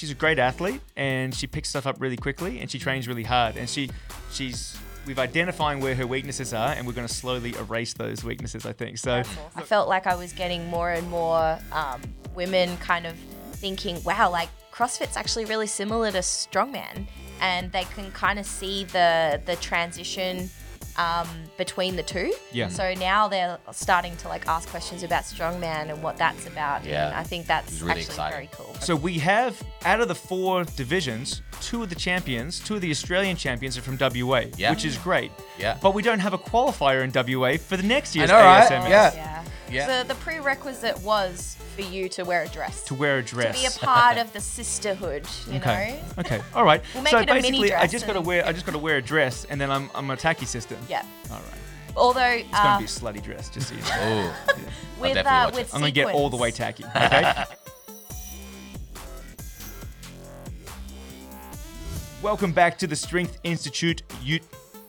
she's a great athlete and she picks stuff up really quickly and she trains really hard. And she she's we've identifying where her weaknesses are and we're going to slowly erase those weaknesses i think. So I felt like I was getting more and more um, women kind of thinking, wow, like CrossFit's actually really similar to strongman, and they can kind of see the the transition um, between the two. Yeah. So now they're starting to like ask questions about strongman and what that's about. Yeah. And I think that's really actually exciting. very cool. so we have out of the four divisions two of the champions two of the australian champions are from wa Yeah. which is great Yeah. but we don't have a qualifier in wa for the next year's know, right? ASMS Yeah. Yeah. Yeah. So the prerequisite was for you to wear a dress. to wear a dress To be a part of the sisterhood, you Okay. know? Okay. All right. We'll make so it a mini basically, I just got to wear. I just got to wear a dress, and then I'm I'm a tacky sister. Yeah. All right. Although It's gonna uh, be a slutty dress, just so you know. Oh, with definitely uh, watch with it. I'm gonna get all the way tacky. Okay. Welcome back to the Strength Institute. You.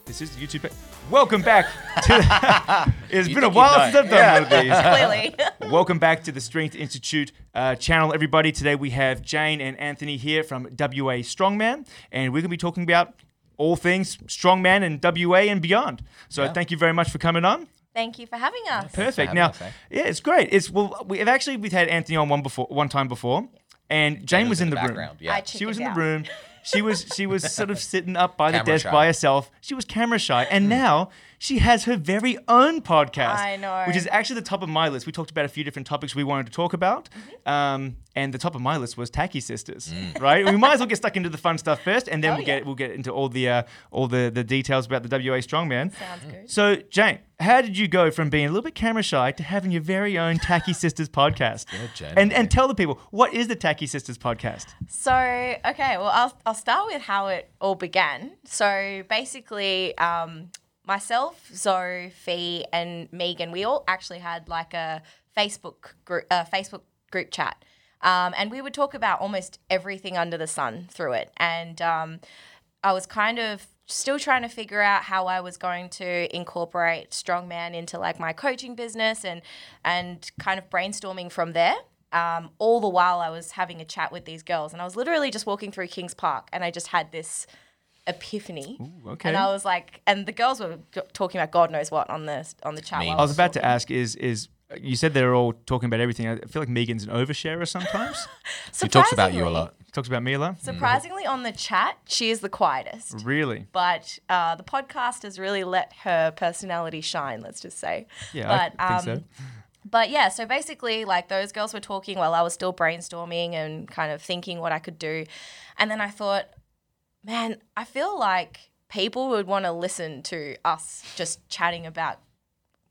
This is YouTube. Pa- Welcome back to. it's You been a while since I've done one of these. Clearly. Welcome back to the Strength Institute uh, channel, everybody. Today we have Jane and Anthony here from WA Strongman, and we're going to be talking about all things Strongman and WA and beyond. So Yeah. thank you very much for coming on. Thank you for having us. Perfect. having Now, us, eh? yeah, it's great. It's well, we've actually we've had Anthony on one before, one time before, and Jane was, in the, room. Yeah. I She was in chickened the room. She was she was sort of sitting up by the Camera desk shy. by herself. She was camera shy, and hmm. now she has her very own podcast. I know. Which is actually the top of my list. We talked about a few different topics we wanted to talk about, Mm-hmm. um, and the top of my list was Tacky Sisters. Right? We might as well get stuck into the fun stuff first, and then Oh, we'll yeah. get we'll get into all the uh, all the the details about the WA Strongman. Sounds good. So Jane, how did you go from being a little bit camera shy to having your very own Tacky Sisters podcast? Yeah, Jane. And and tell the people what is the Tacky Sisters podcast? So, okay, well, I'll, I'll start with how it all began. So, basically, um, myself, Zoe, Fee, and Megan, we all actually had like a Facebook group, uh, Facebook group chat. Um, and we would talk about almost everything under the sun through it. And um, I was kind of still trying to figure out how I was going to incorporate strongman into like my coaching business and and kind of brainstorming from there. Um, all the while I was having a chat with these girls, and I was literally just walking through Kings Park, and I just had this epiphany. okay. And I was like, and the girls were talking about God knows what on the on the chat. Memes. while I was about to ask is is you said they're all talking about everything. I feel like Megan's an oversharer sometimes. He talks about you a Surprisingly- lot. Talks about me a lot. Surprisingly, on the chat, she is the quietest. Really? but uh, the podcast has really let her personality shine. Let's just say. Yeah, but, I think so. um, But yeah, so basically, like those girls were talking while I was still brainstorming and kind of thinking what I could do, and then I thought, man, I feel like people would want to listen to us just chatting about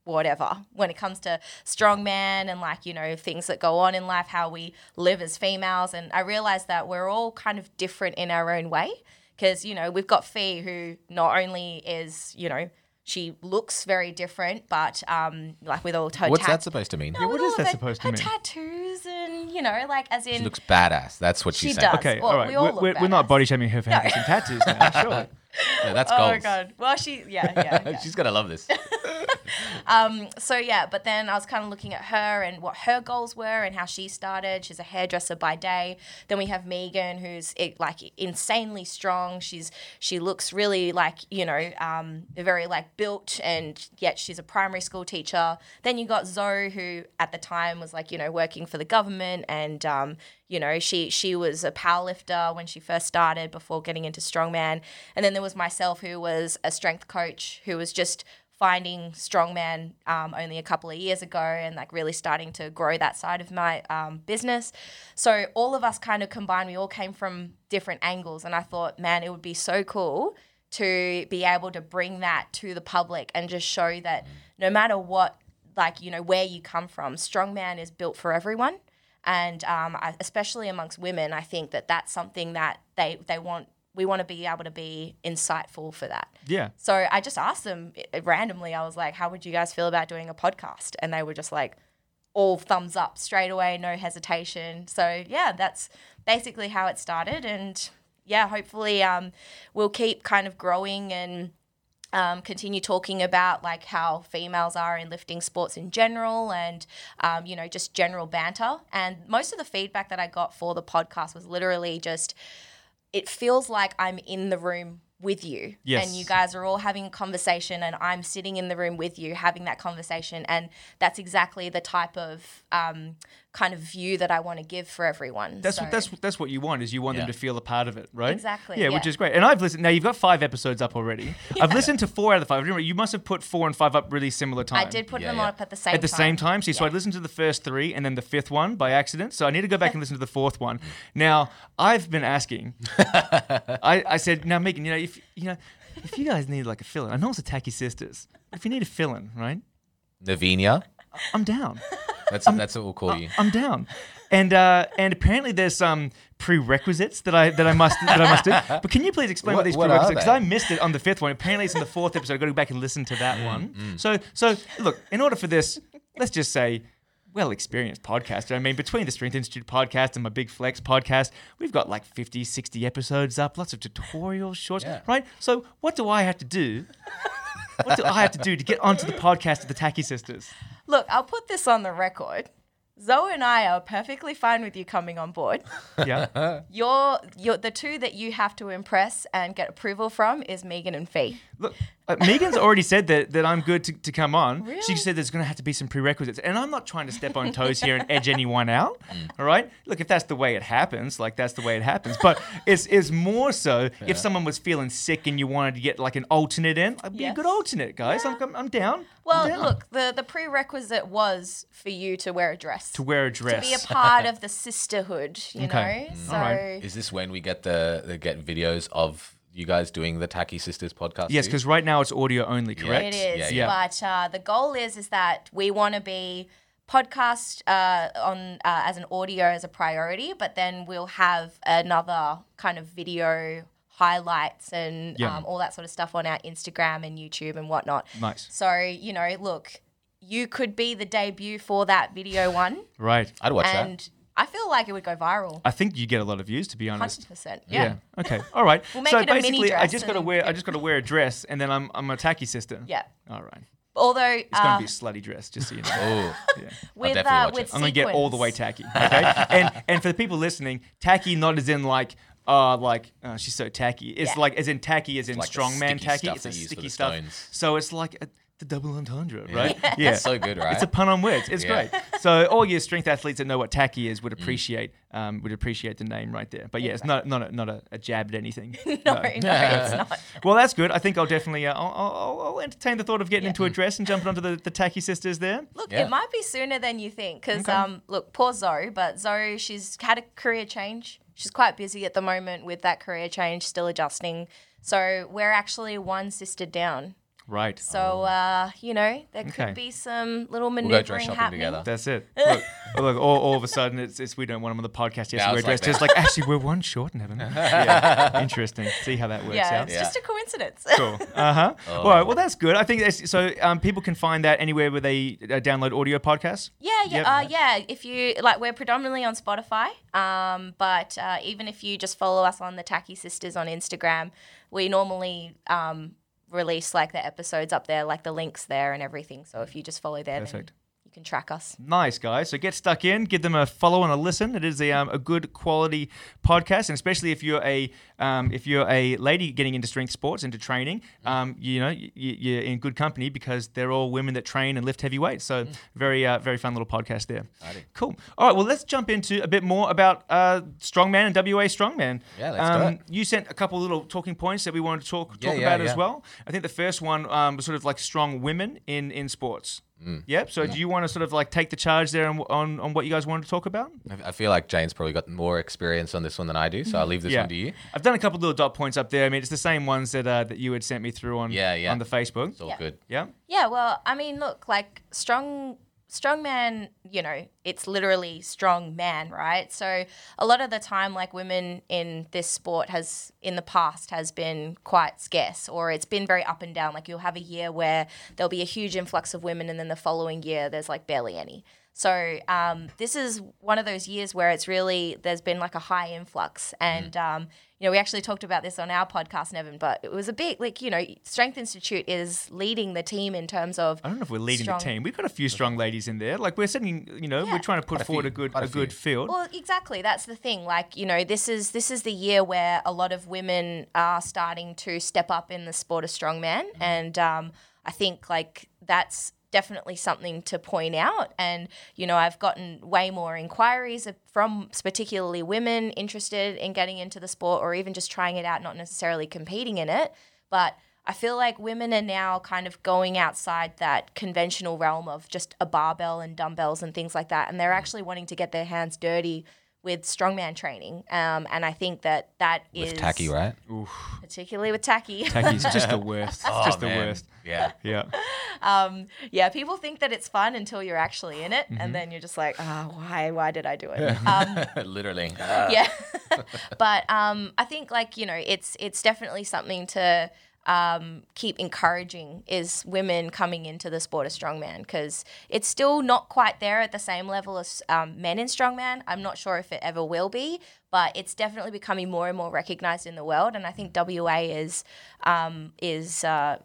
whatever when it comes to strong strongman and like you know things that go on in life how we live as females. And i realized that we're all kind of different in our own way because you know we've got fee who not only is you know she looks very different but um like with all her What's tat- that supposed to mean? No, what with is all that her- supposed to her mean? tattoos and you know like as in She looks badass. That's what She she's does. saying. Okay, Well, all right. we all we're, look we're, we're not body shaming her for having some tattoos now. Surely. Yeah, that's oh goals. my god well she yeah yeah, yeah. She's gonna love this. Um, so yeah, but then I was kind of looking at her and what her goals were and how she started. She's a hairdresser by day. Then we have Megan, who's it, like insanely strong. She's she looks really like you know um, very like built, and yet she's a primary school teacher. Then you got Zoe, who at the time was like you know working for the government, and um, you know she she was a powerlifter when she first started before getting into strongman. And then there was myself, who was a strength coach, who was just finding strongman um, only a couple of years ago and like really starting to grow that side of my um, business. So all of us kind of combined we all came from different angles. And i thought man it would be so cool to be able to bring that to the public and just show that no matter what like you know where you come from strongman is built for everyone and um, I, especially amongst women i think that that's something that they they want we want to be able to be insightful for that Yeah. so I just asked them randomly, I was like, how would you guys feel about doing a podcast? And they were just like, all thumbs up straight away, no hesitation. So yeah, that's basically how it started. And yeah, hopefully um, we'll keep kind of growing and um, continue talking about like how females are in lifting sports in general and um, you know just general banter. And most of the feedback that i got for the podcast was literally just it feels like i'm in the room with you. Yes. and you guys are all having a conversation and i'm sitting in the room with you having that conversation. And that's exactly the type of um, kind of view that i want to give for everyone That's So- what that's that's what you want is you want them to feel a part of it, right? Exactly, Yeah, which is great. And I've listened. Now you've got five episodes up already. I've listened to four out of the five. Remember, you must have put four and five up really similar time. i did put Yeah, them yeah. up at the same at the time same time. See, so I listened to the first three and then the fifth one by accident. So I need to go back and listen to the fourth one. Now I've been asking. I, I said, now Megan, you know, if you know, if you guys need like a fill-in, I know it's the Tacky Sisters. If you need a fill-in, right? Navinia. I'm down. That's that's what we'll call you. I'm down. And uh, and apparently there's some prerequisites that I that I must that I must do. But can you please explain what, What- these what prerequisites? Because? I missed it on the fifth one. Apparently it's in the fourth episode. I've got to go back and listen to Mm, that one. So so look, in order for this, let's just say. Well experienced podcaster. I mean, between the Strength Institute podcast and my Big Flex podcast, we've got like 50, 60 episodes up, lots of tutorials, shorts, Yeah. right? So, what do I have to do? What do I have to do to get onto the podcast of the Tacky Sisters? Look, I'll put this on the record. Zoe and I are perfectly fine with you coming on board. Yeah. You're, you're the two that you have to impress and get approval from is Megan and Fee. Look, uh, Megan's already said that, that I'm good to, to come on. She Really? said there's going to have to be some prerequisites. And I'm not trying to step on toes here and edge anyone out. All right? Look, if that's the way it happens, like that's the way it happens. But it's, it's more so if someone was feeling sick and you wanted to get like an alternate in, I'd be a good alternate, guys. I'm, I'm, I'm down. I'm Well, down. look, the, the prerequisite was for you to wear a dress. To wear a dress. To be a part of the sisterhood, you Okay. know? Mm. So, Alright. Is this when we get the, the get videos of you guys doing the Tacky Sisters podcast? yes, because right now it's audio only, correct? It is, Yeah, yeah. but uh, the goal is is that we want to be podcast uh, on uh, as an audio as a priority, but then we'll have another kind of video highlights and Yeah. um, all that sort of stuff on our Instagram and YouTube and whatnot. Nice. So you know, look, you could be the debut for that video one, Right. I'd watch that. And I feel like it would go viral. I think you get a lot of views, to be honest. Hundred percent. Yeah. Yeah. Okay. All right. We'll make so it a mini basically, I just got to and- wear. I just got to wear a dress, and then I'm I'm a tacky sister. Yeah. All right. Although It's gonna uh, be a slutty dress, just so you know. Oh, with definitely uh, watch with it. I'm gonna get all the way sequins. tacky. Okay. and and for the people listening, tacky not as in like. Uh, like uh, she's so tacky. It's Yeah. like as in tacky, as in like the strongman sticky tacky. stuff It's a they use for sticky the stuff. stones. So it's like a, the double entendre, right? Yeah. It's so good, right? It's a pun on words. It's Yeah. great. So all your strength athletes that know what tacky is would appreciate um, would appreciate the name right there. But yeah, it's not not a, not a, a jab at anything. No, no, it's not. Well, that's good. I think I'll definitely uh, I'll, I'll, I'll entertain the thought of getting into a dress and jumping onto the, the tacky sisters there. Look, Yeah. it might be sooner than you think because, Okay. um, look, poor Zoe, but Zoe, she's had a career change. She's quite busy at the moment with that career change, still adjusting. So we're actually one sister down. Right. So, uh, you know, there Okay. could be some little go dress maneuvering shopping happening. together. That's it. Look, look all, all of a sudden, it's, it's we don't want them on the podcast. Yes, Yeah, we're was like dressed. that. Like actually we're one short in heaven. Yeah. Interesting. See how that works Yeah, out. it's Yeah. just a coincidence. Cool. Uh huh. All right. Well, that's good. I think that's, so. Um, people can find that anywhere where they uh, download audio podcasts. Yeah, yeah, Yep. uh, yeah. If you like, we're predominantly on Spotify. Um, but uh, even if you just follow us on the Tacky Sisters on Instagram, we normally um release like the episodes up there, like the links there and everything. So if you just follow there, Perfect. Then you can track us. Nice guys. So get stuck in, give them a follow and a listen. It is a, um, a good quality podcast, and especially if you're a um, if you're a lady getting into strength sports, into training, um, you know you, you're in good company because they're all women that train and lift heavy weights. So very uh, very fun little podcast there. Cool. All right. Well, let's jump into a bit more about uh, strongman and WA strongman. Yeah, let's do it. You sent a couple little talking points that we wanted to talk talk yeah, about as yeah. well. I think the first one um, was sort of like strong women in in sports. Mm. Yep. So do you want to sort of like take the charge there on, on, on what you guys wanted to talk about? I- I feel like Jane's probably got more experience on this one than I do, so I'll leave this one to you. I've done a couple little dot points up there. I mean, it's the same ones that uh, that you had sent me through on Yeah, yeah. on the Facebook. It's all Yeah. good. Yeah. Yeah, well, I mean, look, like strong strongman, you know, it's literally strong man, right? So a lot of the time like women in this sport has in the past has been quite scarce or it's been very up and down. Like you'll have a year where there'll be a huge influx of women and then the following year there's like barely any. So um, this is one of those years where it's really there's been like a high influx, and um, you know we actually talked about this on our podcast, Nevin. But it was a bit like you know Strength Institute is leading the team in terms of I don't know if we're leading strong- the team. We've got a few strong ladies in there. Like we're sitting, you know, Yeah. we're trying to put Quite a forward few, a good a, a good field. Well, exactly. That's the thing. Like, you know, this is this is the year where a lot of women are starting to step up in the sport of strongman, and um, I think like that's definitely something to point out. And you know, I've gotten way more inquiries from particularly women interested in getting into the sport or even just trying it out, not necessarily competing in it, but. I feel like women are now kind of going outside that conventional realm of just a barbell and dumbbells and things like that. And they're mm. actually wanting to get their hands dirty with strongman training. Um, and I think that that is With tacky, right? particularly with tacky. Tacky's just the worst. It's Oh, just the worst. Yeah. Yeah. um, yeah, people think that it's fun until you're actually in it, Mm-hmm. and then you're just like, oh, why? Why did I do it? Um, Literally. yeah but um, i think like you know it's it's definitely something to um, keep encouraging is women coming into the sport of strongman because it's still not quite there at the same level as um, men in strongman i'm not sure if it ever will be but it's definitely becoming more and more recognized in the world and i think wa is um, is uh,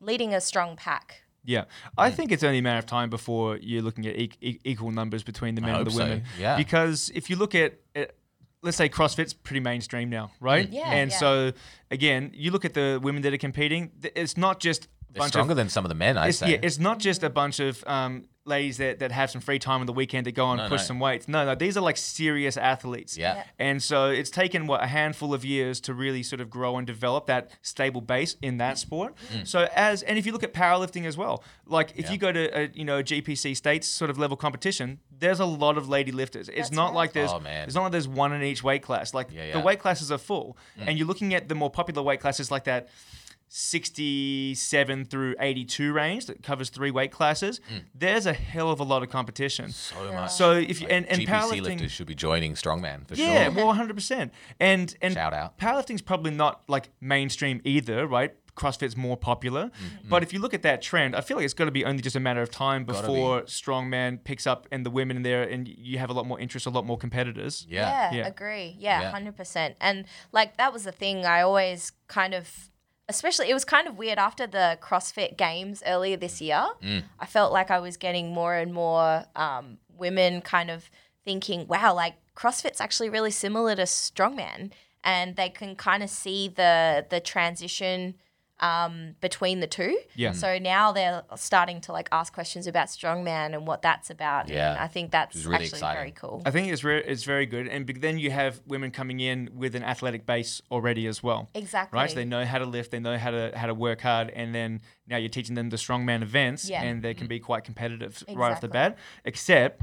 leading a strong pack Yeah, I think it's only a matter of time before you're looking at e- e- equal numbers between the men and hope the so, women. yeah. Because if you look at, at, let's say CrossFit's pretty mainstream now, right? Mm. Yeah, And yeah. so again, you look at the women that are competing. It's not just They're bunch stronger of. than some of the men, I It's, say. yeah, it's not just a bunch of um, ladies that, that have some free time on the weekend that go and No, push no. some weights. No, no, these are like serious athletes. Yeah. Yeah. And so it's taken what a handful of years to really sort of grow and develop that stable base in that sport. Mm. So as and if you look at powerlifting as well, like if Yeah. you go to a you know a GPC states sort of level competition, there's a lot of lady lifters. It's That's not right. like there's Oh, man. it's not like there's one in each weight class. Like Yeah, the weight classes are full, and you're looking at the more popular weight classes like that. 67 through 82 range that covers three weight classes. There's a hell of a lot of competition. so much. So if you and, and GPC powerlifting, lifters should be joining strongman for yeah, sure. Yeah, well, 100. percent And and Shout out. powerlifting's probably not like mainstream either, right? CrossFit's more popular, Mm-hmm. but if you look at that trend, I feel like it's got to be only just a matter of time Gotta before strongman picks up and the women in there, and you have a lot more interest, a lot more competitors. Yeah. Yeah, Yeah. agree. Yeah, Yeah. hundred percent. And like that was the thing. I always kind of, especially it was kind of weird after the CrossFit Games earlier this year. Mm. I felt like I was getting more and more um, women kind of thinking, "Wow, like CrossFit's actually really similar to strongman," and they can kind of see the the transition. Um, between the two, Yeah. So now they're starting to like ask questions about strongman and what that's about. Yeah. and I think that's really actually exciting. very cool. I think it's re- it's very good, and be- then you have women coming in with an athletic base already as well. Exactly. Right, so they know how to lift, they know how to how to work hard, and then now you're teaching them the strongman events, Yeah. and they can be quite competitive right off the bat. Except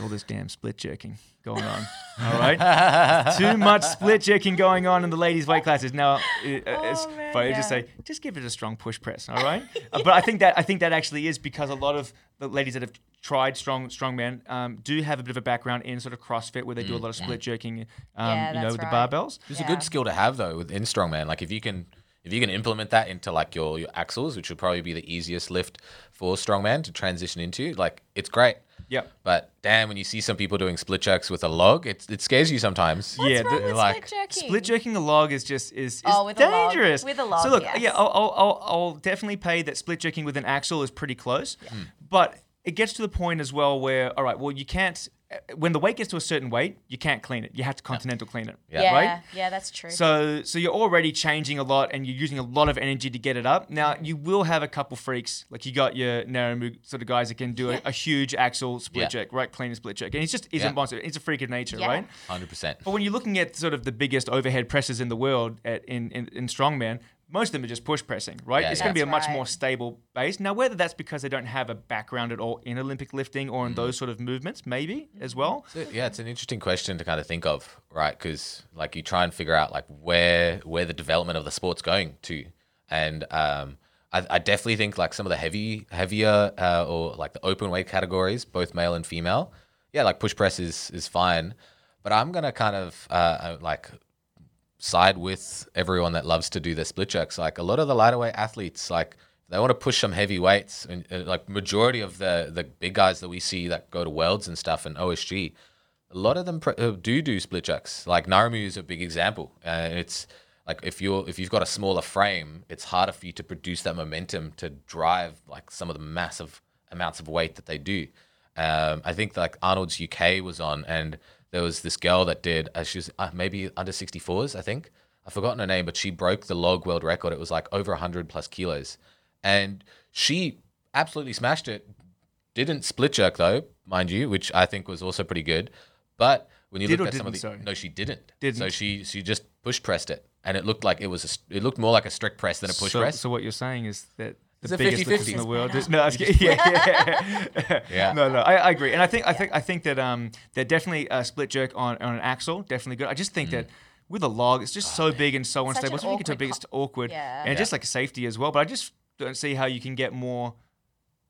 all this damn split jerking going on. All right, too much split jerking going on in the ladies' weight classes. Now, it, it's Oh, man, funny to just say, just give it a strong push press. All right, Uh, but I think that I think that actually is because a lot of the ladies that have tried strong strongman um, do have a bit of a background in sort of CrossFit where they do a lot of split jerking. Um, Yeah, you know, that's with the barbells. It's a good skill to have though within strongman. Like if you can if you can implement that into like your, your axles, which would probably be the easiest lift for strongman to transition into, like it's great. Yep. But damn, when you see some people doing split jerks with a log, it, it scares you sometimes. Yeah, wrong the- with like, split jerking? Split jerking a log is just is, is Oh, with a log. dangerous. With a log, So look, yes. yeah, I'll, I'll, I'll, I'll definitely pay that split jerking with an axle is pretty close, mm. but it gets to the point as well where all right, well you can't Uh, when the weight gets to a certain weight, you can't clean it. You have to continental clean it. Yeah. yeah, Right? yeah, that's true. So so you're already changing a lot and you're using a lot of energy to get it up. Now mm-hmm. you will have a couple freaks, like you got your Naramu sort of guys that can do a, a huge axle split Yeah. jerk, right? Clean a split jerk. And it's just he's Yeah. a monster. He's a freak of nature, Yeah. right? Hundred percent. But when you're looking at sort of the biggest overhead presses in the world at, in, in, in strongman, most of them are just push pressing, right? Yeah, it's yeah. going to be a That's much more stable base. Now, whether that's because they don't have a background at all in Olympic lifting or in Mm. those sort of movements, maybe as well. So, yeah, it's an interesting question to kind of think of, right? Because like you try and figure out like where where the development of the sport's going to, and um, I, I definitely think like some of the heavy heavier uh, or like the open weight categories, both male and female, yeah, like push press is is fine, but I'm gonna kind of uh, uh, like side with everyone that loves to do the split jerks. Like a lot of the lighter weight athletes, like they want to push some heavy weights, and uh, like majority of the the big guys that we see that go to worlds and stuff and OSG, a lot of them uh, do do split jerks. Like Naramu is a big example. Uh, it's like if you're if you've got a smaller frame, it's harder for you to produce that momentum to drive like some of the massive amounts of weight that they do. Um, I think like Arnold's UK was on, and there was this girl that did. Uh, she was uh, maybe under 64s, I think. I've forgotten her name, but she broke the log world record. It was like over 100 plus kilos, and she absolutely smashed it. Didn't split jerk though, mind you, which I think was also pretty good. But when you Did look at some of the sorry? no, she didn't. Didn't. So she she just push pressed it, and it looked like it was a, it looked more like a strict press than a push so, press. so what you're saying is that the a biggest 50-50. in the world. No, I was yeah, yeah. Yeah. No, no, I, I agree, and I think I think I think that um that definitely a split jerk on, on an axle definitely good. I just Mm. think that. With a log, it's just so big and so Such unstable. you get to big, it's awkward, Yeah. and Yeah. just like safety as well. But I just don't see how you can get more.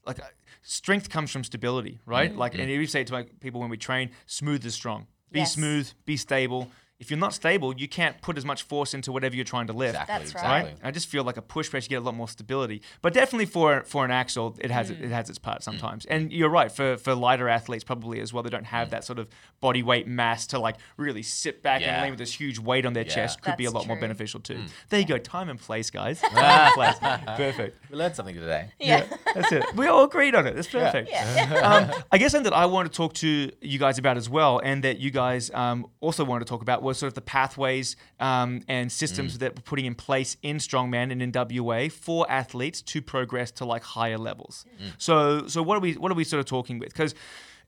Like uh, strength comes from stability, right? Mm. Like, and we say it to my people when we train, smooth is strong. Be Yes. smooth, be stable. If you're not stable, you can't put as much force into whatever you're trying to lift exactly, That's right. exactly. right? I just feel like a push press, you get a lot more stability. But definitely for for an axle, it has Mm. it has its part sometimes. And you're right for for lighter athletes probably as well. They don't have that sort of body weight mass to like really sit back and lean with this huge weight on their Yeah. chest. Could be a That's lot more beneficial too. Mm. There you go, time and place, guys. Time and place. Perfect. We learned something today. Yeah. That's it. We all agreed on it. That's perfect. Yeah. um, I guess something that I wanted to talk to you guys about as well, and that you guys um, also wanted to talk about was sort of the pathways um, and systems Mm. that we're putting in place in strongman and in WA for athletes to progress to like higher levels. Mm. So, so what are we what are we sort of talking with? Because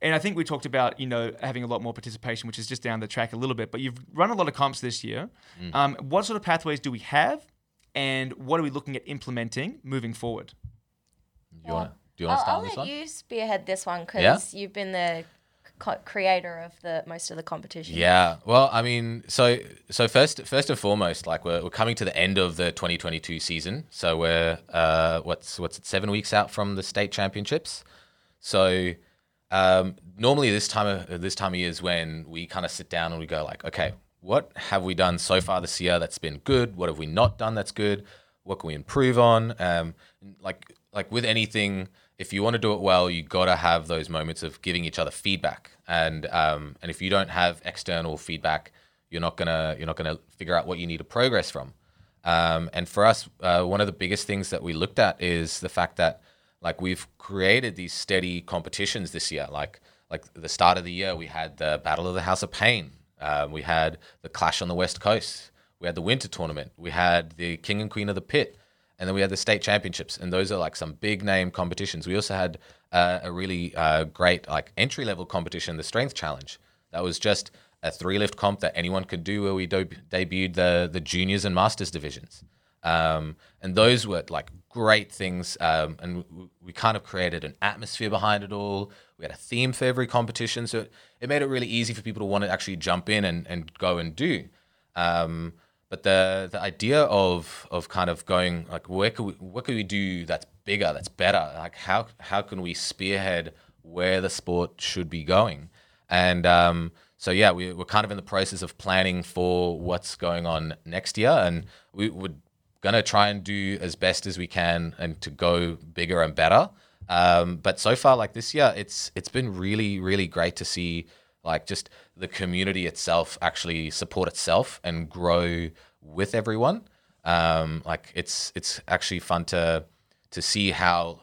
and I think we talked about you know having a lot more participation, which is just down the track a little bit. But you've run a lot of comps this year. Mm. Um, what sort of pathways do we have, and what are we looking at implementing moving forward? Do you want to do you want I'll, to start I'll on this let one? you spearhead this one because Yeah? you've been the co- creator of the most of the competition. Yeah. Well, I mean, so so first first and foremost, like we're, we're coming to the end of the 2022 season. So we're uh, what's what's it, seven weeks out from the state championships. So um, normally this time of this time of year is when we kind of sit down and we go like, okay, what have we done so far this year that's been good? What have we not done that's good? What can we improve on? Um, like like with anything, if you want to do it well, you got to have those moments of giving each other feedback. And um, and if you don't have external feedback, you're not gonna you're not gonna figure out what you need to progress from. Um, and for us, uh, one of the biggest things that we looked at is the fact that like we've created these steady competitions this year. Like like the start of the year, we had the Battle of the House of Pain. Um, we had the Clash on the West Coast. We had the Winter Tournament. We had the King and Queen of the Pit, and then we had the state championships. And those are like some big name competitions. We also had uh, a really uh, great like entry level competition, the Strength Challenge. That was just a three lift comp that anyone could do, where we do- debuted the the juniors and masters divisions. Um, and those were like great things. Um, and we, kind of created an atmosphere behind it all. We had a theme for every competition. So it, it made it really easy for people to want to actually jump in and, and go and do. Um, but the the idea of of kind of going like where could we what could we do that's bigger, that's better? Like how how can we spearhead where the sport should be going? And um, so yeah, we, we're kind of in the process of planning for what's going on next year, and we would gonna try and do as best as we can and to go bigger and better. Um, but so far, like this year, it's it's been really really great to see like just the community itself actually support itself and grow with everyone. Um, like it's it's actually fun to to see how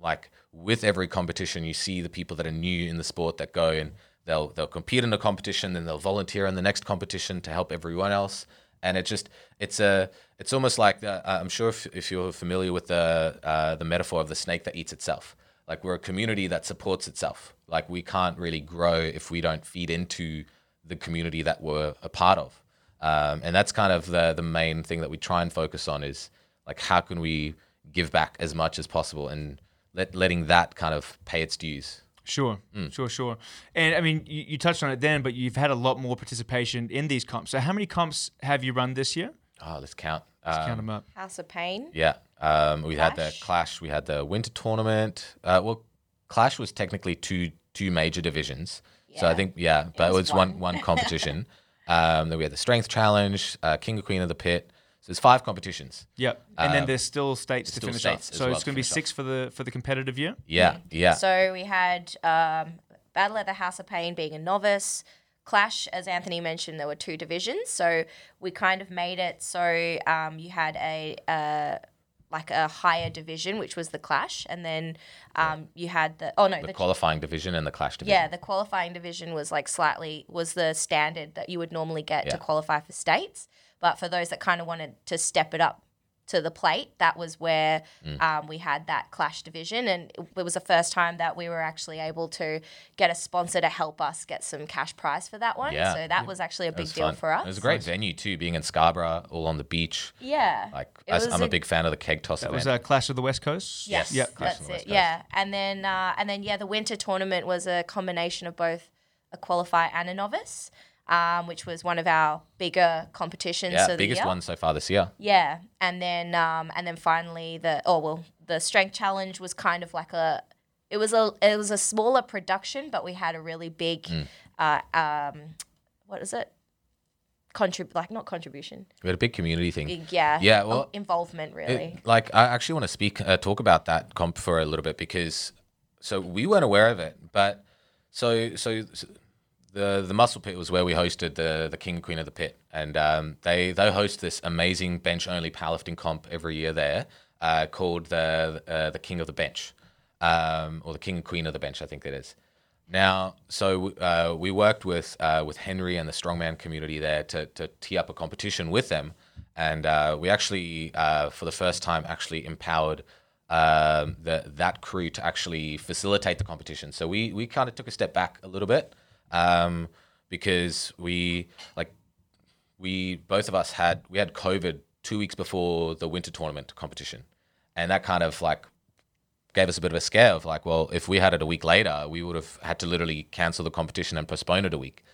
like with every competition you see the people that are new in the sport that go and they'll they'll compete in a competition then they'll volunteer in the next competition to help everyone else and it just it's a it's almost like the, uh, I'm sure if, if you're familiar with the uh, the metaphor of the snake that eats itself like we're a community that supports itself like we can't really grow if we don't feed into the community that we're a part of um, and that's kind of the the main thing that we try and focus on is like how can we give back as much as possible and let, letting that kind of pay its dues Sure, Mm. sure, sure. And I mean, you, you touched on it then, but you've had a lot more participation in these comps. So, how many comps have you run this year? oh let's count Let's Um, count them up. House of Pain. Yeah. Um, we had the Clash? Clash. We had the Winter Tournament. Uh, well, Clash was technically two two major divisions. So I think yeah, but it was, was one one. one competition. um, then we had the Strength Challenge, uh, King of Queen of the Pit. So there's five competitions. Yep. And then Um, there's still states to still finish states up. as So well it's going to be finish six for the for the competitive year. Yeah, yeah. So we had um, Battle at the House of Pain being a novice. Clash, as Anthony mentioned, there were two divisions. So we kind of made it so um, you had a, a like a higher division, which was the Clash, and then um, you had the oh no the the qualifying division and the clash division. yeah the qualifying division was like slightly was the standard that you would normally get to qualify for states. But for those that kind of wanted to step it up to the plate, that was where Mm. um, we had that clash division, and it was the first time that we were actually able to get a sponsor to help us get some cash prize for that one. Yeah. So that was actually a big deal fun. for us. It was a great venue too, being in Scarborough, all on the beach. Yeah. Like It I, am a, a- big fan of the keg toss That event. was a Clash of the West Coast. Yes, Yes. Yep. Clash that's on the it. Coast. Yeah, and then uh, and then yeah, the winter tournament was a combination of both a qualifier and a novice, um, which was one of our bigger competitions. yeah, biggest one so far this year. Yeah, and then um, and then finally the oh well the strength challenge was kind of like a it was a it was a smaller production, but we had a really big Mm. uh, um, what is it? Contrib like not contribution, We had a big community thing. big yeah Yeah, oh, well, involvement really. It- like I actually want to speak uh, talk about that comp for a little bit because so we weren't aware of it, but so so, so the the muscle pit was where we hosted the the king and queen of the pit, and um, they they host this amazing bench only powerlifting comp every year there uh, called the uh, the king of the bench, um, or the king and queen of the bench, I think it is. Now, so uh, we worked with uh, with Henry and the strongman community there to to tee up a competition with them, and uh, we actually uh, for the first time actually empowered um, the that crew to actually facilitate the competition. So we we kind of took a step back a little bit um, because we like we both of us had we had COVID two weeks before the winter tournament competition, and that kind of like gave us a bit of a scare of like, well, if we had it a week later, we would have had to literally cancel the competition and postpone it a week.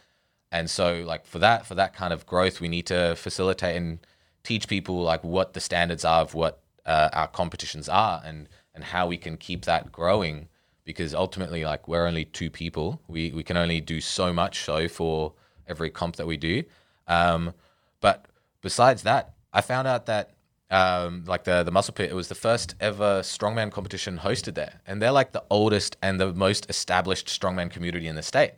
And so, like for that for that kind of growth, we need to facilitate and teach people like what the standards are of what uh, our competitions are and and how we can keep that growing. Because ultimately, like we're only two people, we we can only do so much so for every comp that we do. Um, but besides that, I found out that um, like the the muscle pit, it was the first ever strongman competition hosted there, and they're like the oldest and the most established strongman community in the state.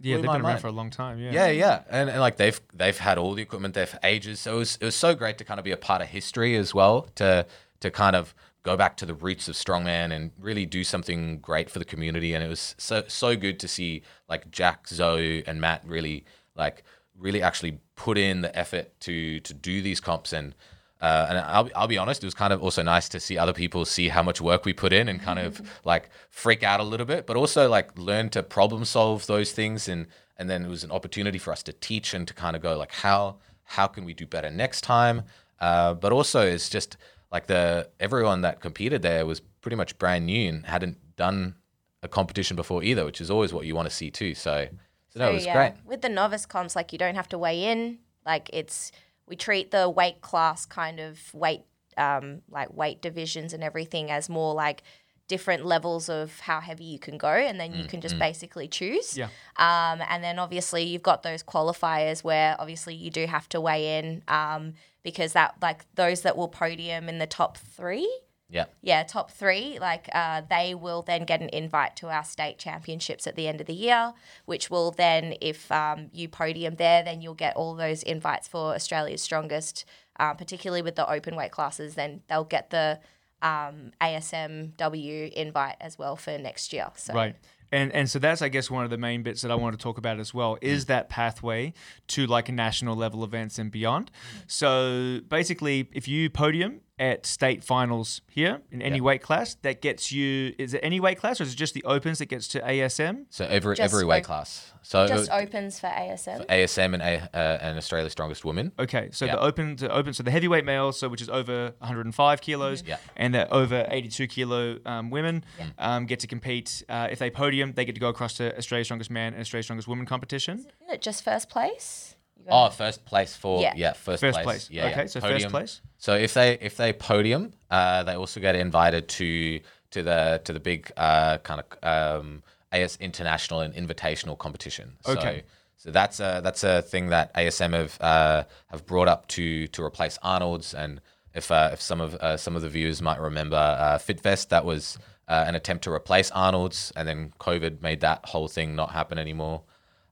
Yeah, Blew they've been around for a long time. Yeah. Yeah, yeah, and, and like they've they've had all the equipment there for ages. So it was it was so great to kind of be a part of history as well to to kind of go back to the roots of strongman and really do something great for the community. And it was so so good to see like Jack, Zoe, and Matt really like really actually put in the effort to to do these comps and. Uh, and I'll, I'll be honest, it was kind of also nice to see other people see how much work we put in and kind of like freak out a little bit, but also like learn to problem solve those things. And, and then it was an opportunity for us to teach and to kind of go like, how, how can we do better next time? Uh, but also it's just like the, everyone that competed there was pretty much brand new and hadn't done a competition before either, which is always what you want to see too. So, so no, it was yeah, great. With the novice comps, like you don't have to weigh in. Like it's we treat the weight class kind of weight um, like weight divisions and everything as more like different levels of how heavy you can go, and then you can just basically choose. Yeah. Um, and then obviously you've got those qualifiers where obviously you do have to weigh in um, because that like those that will podium in the top three Yeah. yeah, top three, like uh, they will then get an invite to our state championships at the end of the year, which will then, if um, you podium there, then you'll get all those invites for Australia's strongest, uh, particularly with the open weight classes. Then they'll get the um, ASMW invite as well for next year. So Right. And and so that's I guess one of the main bits that I want to talk about as well is that pathway to like national level events and beyond. So basically if you podium at state finals here in any Yeah. weight class, that gets you is it any weight class or is it just the opens that gets to ASM? So every, Just every weight op- class. So just uh, opens for ASM. ASM and, A, uh, and Australia's strongest woman. Okay, so Yeah. the open to open, so the heavyweight males, so which is over 105 kilos, Yeah. and the over 82 kilo um, women um, get to compete. Uh, if they podium, they get to go across to Australia's strongest man and Australia's strongest woman competition. Isn't it just first place? You Oh, got- first place for Yeah. yeah, first, First place. place. Yeah, Okay, yeah. so first place. So if they if they podium, uh, they also get invited to to the to the big uh, kind of um, AS international and invitational competition. So, Okay. so that's a that's a thing that ASM have uh, have brought up to to replace Arnold's. And if uh, if some of uh, some of the viewers might remember uh, FitVest, that was uh, an attempt to replace Arnold's, and then COVID made that whole thing not happen anymore.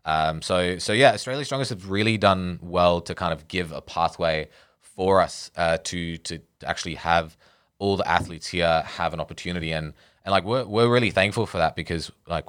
Um, so so yeah, Australia's Strongest have really done well to kind of give a pathway for us uh, to to actually have all the athletes here have an opportunity. And and like we're we're really thankful for that because like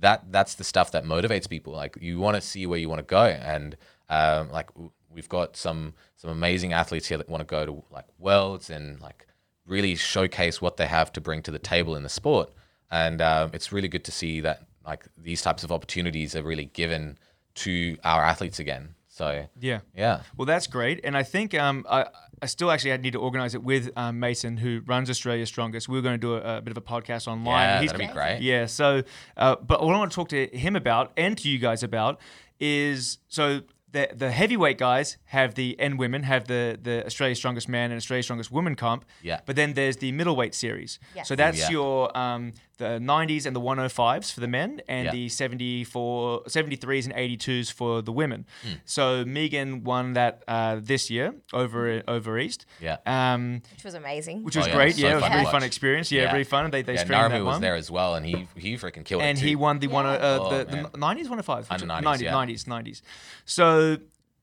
that that's the stuff that motivates people. Like you want to see where you want to go. And um, like we've got some some amazing athletes here that want to go to like worlds and like really showcase what they have to bring to the table in the sport. And um, it's really good to see that like these types of opportunities are really given to our athletes again so Yeah. yeah Well, that's great, and I think um, I, I still actually need to organise it with um, Mason, who runs Australia Strongest. We are going to do a, a bit of a podcast online. yeah He's that'd be great Yeah. So, uh, but what I want to talk to him about and to you guys about is so the the heavyweight guys have the and women have the the Australia's Strongest Man and Australia's Strongest Woman comp. Yeah. But then there's the middleweight series. Yes. So that's Yeah. your um, the 90s and the 105s for the men and Yeah. the 74 73s and 82s for the women. Hmm. So Megan won that uh, this year over over east. Yeah. Um, which was amazing. which Oh, was yeah, great. so yeah, it was a really watch. fun experience. Yeah, Yeah. really fun. They they yeah, streamed that Narmu was one. there as well, and he he freaking killed and it. he won the one uh, Oh, the, the 90s 105 Under 90s, 90s yeah. 90s 90s so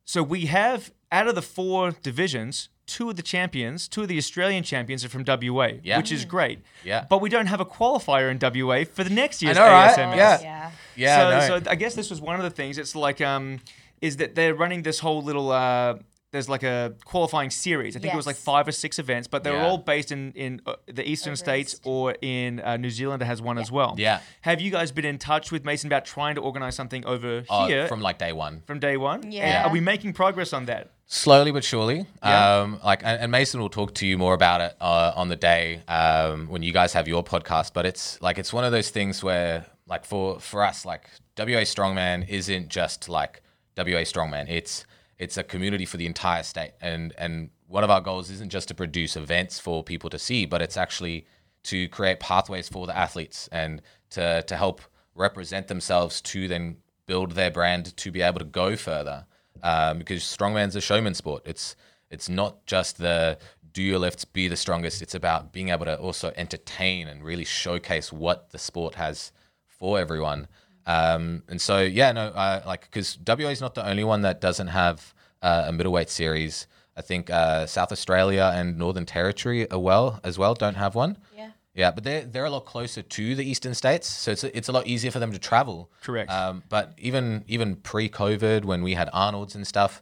so we have out of the four divisions two of the champions two of the australian champions are from wa Yeah. which is great Yeah. but we don't have a qualifier in wa for the next year's know, right? ASMS. Yeah. yeah. Yeah, so, no. so I guess this was one of the things. It's like um, is that they're running this whole little uh, there's like a qualifying series. I think it was like five or six events, but they're Yeah. all based in in uh, the eastern Over states or in uh, New Zealand. That has one as well. Yeah. Have you guys been in touch with Mason about trying to organize something over Oh, here from like day one. from day one? And Yeah. are we making progress on that? Slowly but surely. Yeah. Um, like, and, and Mason will talk to you more about it uh, on the day um, when you guys have your podcast. But it's like it's one of those things where, like, for for us, like WA Strongman isn't just like WA Strongman. It's it's a community for the entire state, and and one of our goals isn't just to produce events for people to see, but it's actually to create pathways for the athletes and to to help represent themselves to then build their brand to be able to go further um, because strongman's a showman sport. It's it's not just the do your lifts, be the strongest. It's about being able to also entertain and really showcase what the sport has for everyone. Um, and so yeah, no, like because WA is not the only one that doesn't have uh, a middleweight series. I think uh, South Australia and Northern Territory as well as well don't have one. Yeah. Yeah, but they're they're a lot closer to the eastern states, so it's a, it's a lot easier for them to travel. Correct. Um, but even even pre-COVID, when we had Arnold's and stuff,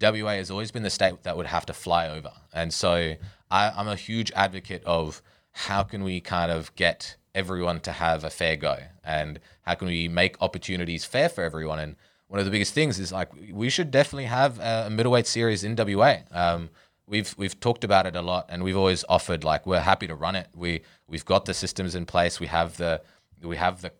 WA has always been the state that would have to fly over, and so I, I'm a huge advocate of how can we kind of get everyone to have a fair go, and how can we make opportunities fair for everyone. And one of the biggest things is like we should definitely have a, a middleweight series in WA. Um, we've we've talked about it a lot and we've always offered like we're happy to run it. We we've got the systems in place. We have the we have the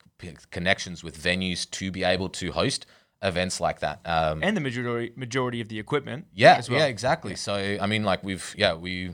connections with venues to be able to host events like that um, And the majority majority of the equipment. yeah as well. yeah exactly. So i mean like we've yeah we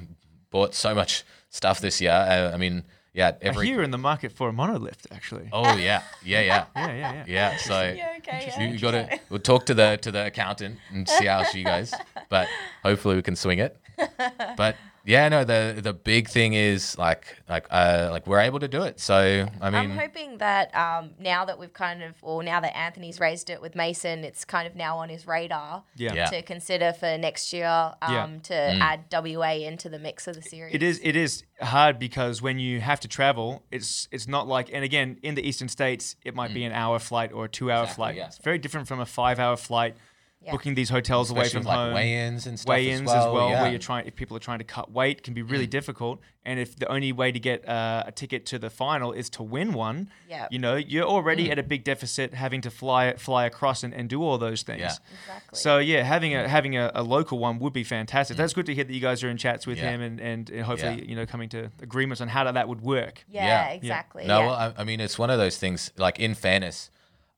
bought so much stuff this year. Uh, i mean yeah every hear you're in the market for a monolift actually. oh yeah. Yeah yeah. Yeah, yeah, yeah. yeah so Yeah, okay, you, yeah, you got to we'll talk to the to the accountant and see how she goes but hopefully we can swing it but yeah no the the big thing is like like uh like we're able to do it so i mean, I'm hoping that um, now that we've kind of, or now that Anthony's raised it with Mason, it's kind of now on his radar Yeah. Yeah. to consider for next year um, Yeah. to add WA into the mix of the series. It is it is hard because when you have to travel, it's it's not like and again in the eastern states it might be an hour flight or a two hour Exactly, flight. yeah. It's very different from a five hour flight. Yeah. Booking these hotels away from like home. weigh-ins and stuff weigh-ins as well, yeah. Mm. where you're trying if people are trying to cut weight can be really difficult and if the only way to get uh, a ticket to the final is to win one Yeah. you know you're already at a big deficit having to fly fly across and, and do all those things Yeah. Exactly. so yeah having a having a, a local one would be fantastic that's good to hear that you guys are in chats with Mm. Yeah. him and, and, and hopefully Yeah. you know coming to agreements on how that would work yeah, exactly. No, yeah. well, I, I mean, it's one of those things. Like in fairness,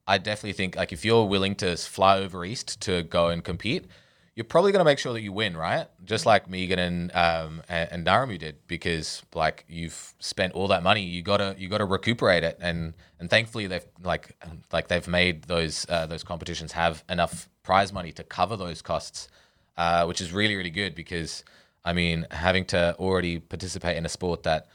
I definitely think like if you're willing to fly over east to go and compete, you're probably going to make sure that you win, right? Just like Megan and um and, and Naramu did, because like you've spent all that money, you gotta you gotta recuperate it, and and thankfully they've like like they've made those uh, those competitions have enough prize money to cover those costs, uh, which is really really good because I mean having to already participate in a sport that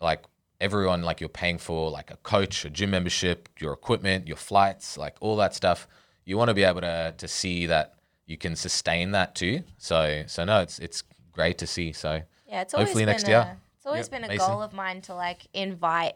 like everyone like you're paying for like a coach, a gym membership, your equipment, your flights, like all that stuff. You want to be able to to see that you can sustain that too. So so no, it's it's great to see. So Yeah, it's always Hopefully been next a, year. It's always Yep, been a amazing. goal of mine to like invite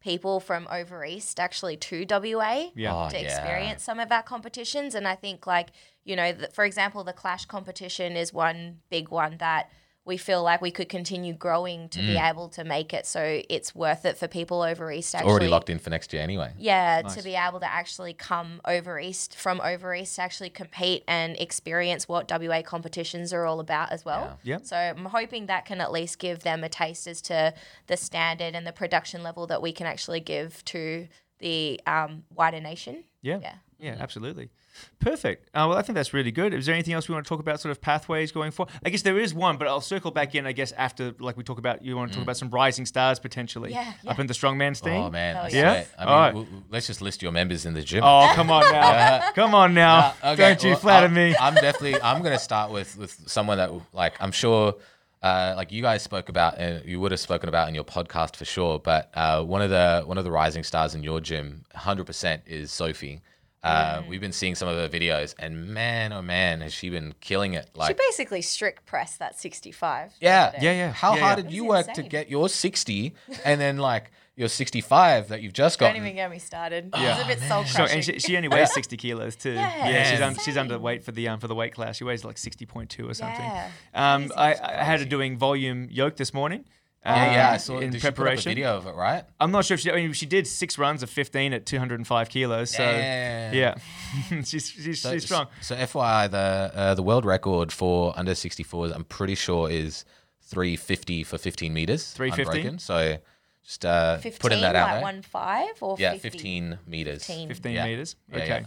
people from over east actually to WA Yeah. Oh, to yeah. experience some of our competitions. And I think like you know, the, for example, the Clash competition is one big one that we feel like we could continue growing to be able to make it so it's worth it for people over east. Actually, Mm. already locked in for next year anyway. yeah, Nice. to be able to actually come over east from over east to actually compete and experience what WA competitions are all about as well. Yeah. Yep. So I'm hoping that can at least give them a taste as to the standard and the production level that we can actually give to the um, wider nation. Yeah. Yeah. Yeah, absolutely. Perfect. Uh, well, I think that's really good. Is there anything else we want to talk about, sort of pathways going forward? I guess there is one, but I'll circle back in, I guess, after, like we talk about, you want to talk about some rising stars potentially Yeah, up in the strongman scene. Oh man, Hell I yeah. sweat. I mean, Alright. w- w- let's just list your members in the gym. Oh, come on now. come on now. Uh, okay, Don't you well, flatter I'm- me. I'm definitely. I'm gonna start with with someone that like I'm sure. Uh, like you guys spoke about, and you would have spoken about in your podcast for sure. But uh, one of the one of the rising stars in your gym, 100% is Sophie. Uh, We've been seeing some of her videos, and man, oh man, has she been killing it! Like she basically strict pressed that 65. yeah, Yeah, yeah. How Yeah, hard yeah. did you That's work to get your 60, and then like your 65 that you've just got. Don't even get me started. Yeah. It's a bit soul So, crushing. and she, she only weighs 60 kilos too. Yeah, Yeah, she's, it's un, she's underweight for the um, for the weight class. She weighs like 60.2 or something. Yeah. Um, I, I had her doing volume yoke this morning. yeah, yeah. I um, saw. in Did she put up a preparation. video of it, right? I'm not sure if she. I mean, she did six runs of 15 at 205 kilos. So Damn. yeah, she's she's, So- she's strong. So, FYI, the uh, the world record for under 64s, I'm pretty sure is 350 for 15 meters. 350? unbroken. So just uh, 15, putting that out like there. one five or yeah, 50? 15 meters. 15. 15 Yeah. meters. Okay. yeah.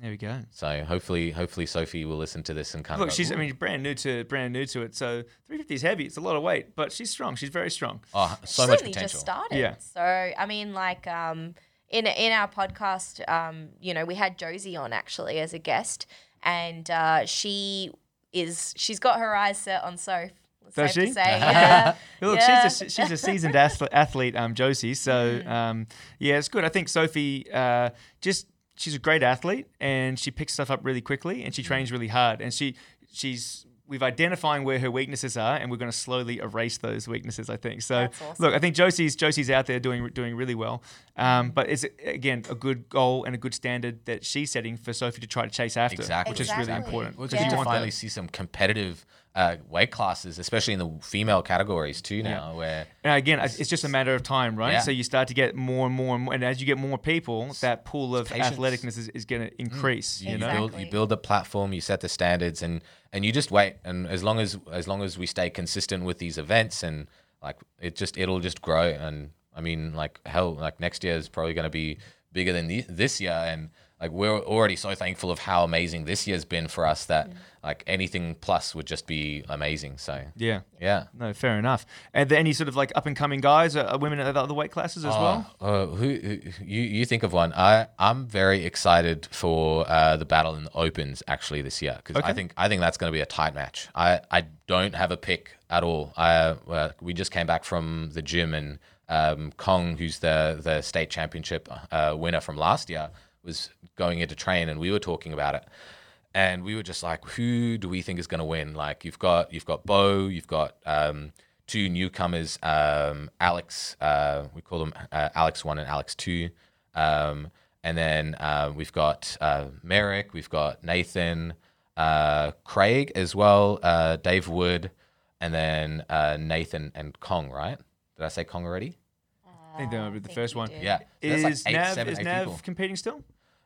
There we go. So hopefully, hopefully Sophie will listen to this and kind of. Look, of. she's. I mean, brand new to brand new to it. So 350 is heavy. It's a lot of weight, but she's strong. She's very strong. oh, so She's much potential. just started. Yeah. So I mean, like, um, in in our podcast, um, you know, we had Josie on actually as a guest, and uh, she is she's got her eyes set on Soph. Does safe she? To say. Yeah. Look, yeah. she's a, she's a seasoned athlete, athlete um, Josie. So Mm. um, yeah, it's good. I think Sophie uh, just she's a great athlete and she picks stuff up really quickly and she trains really hard and she she's we've identifying where her weaknesses are and we're going to slowly erase those weaknesses. I think so. That's awesome. Look, I think Josie's Josie's out there doing doing really well. Um, but it's again a good goal and a good standard that she's setting for Sophie to try to chase after, Exactly. which is really important. We're because going you to finally see some competitive uh, weight classes, especially in the female categories too. Now, where And again, it's it's just a matter of time, right? Yeah. So you start to get more and more and more, and as you get more people, that pool of patience. athleticness is, is going to increase. you, You know, build Exactly. you build the platform, you set the standards, and and you just wait. And as long as as long as we stay consistent with these events, and like it just it'll just grow. And I mean, like hell, like next year is probably going to be bigger than the, this year, and like we're already so thankful of how amazing this year's been for us that like anything plus would just be amazing. So yeah. yeah. No, fair enough. And there any sort of like up and coming guys, uh, women at the other weight classes as well? Oh, uh, who, who you you think of one? I I'm very excited for uh, the battle in the opens actually this year because I think I think that's going to be a tight match. I I don't have a pick at all. I uh, we just came back from the gym and um, Kong, who's the the state championship uh, winner from last year, was going in to train and we were talking about it. And we were just like, who do we think is going to win? Like you've got you've got Bo, you've got um, two newcomers, um, Alex. Uh, we call them uh, Alex One and Alex Two, um, and then uh, we've got uh, Merrick, we've got Nathan, uh, Craig as well, uh, Dave Wood, and then Nathan and Kong. Right? Did I say Kong already? I think that would be the first one. did. Yeah. So Is that's like eight, Nav seven, is eight Nav people. competing still?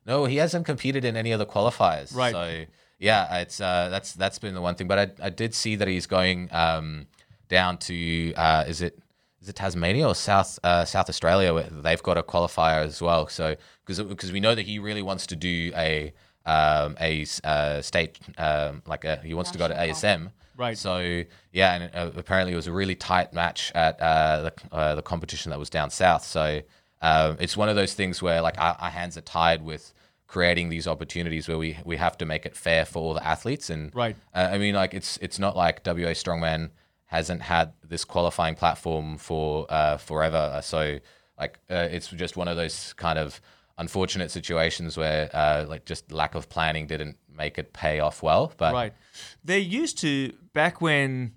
No, he hasn't competed in any of the qualifiers. Right. So yeah, it's uh, that's that's been the one thing. But I, I did see that he's going um, down to uh, is it is it Tasmania or South uh, South Australia where they've got a qualifier as well. So because because we know that he really wants to do a um, a s- uh, state um, like a, he wants to go to National ASM. Right. So yeah, and uh, apparently it was a really tight match at uh, the uh, the competition that was down south. So um, it's one of those things where like our, our hands are tied with creating these opportunities where we we have to make it fair for all the athletes. And Right. uh, I mean, like it's it's not like WA Strongman hasn't had this qualifying platform for uh, forever. So like uh, it's just one of those kind of unfortunate situations where uh, like just lack of planning didn't make it pay off well. But Right. There used to back when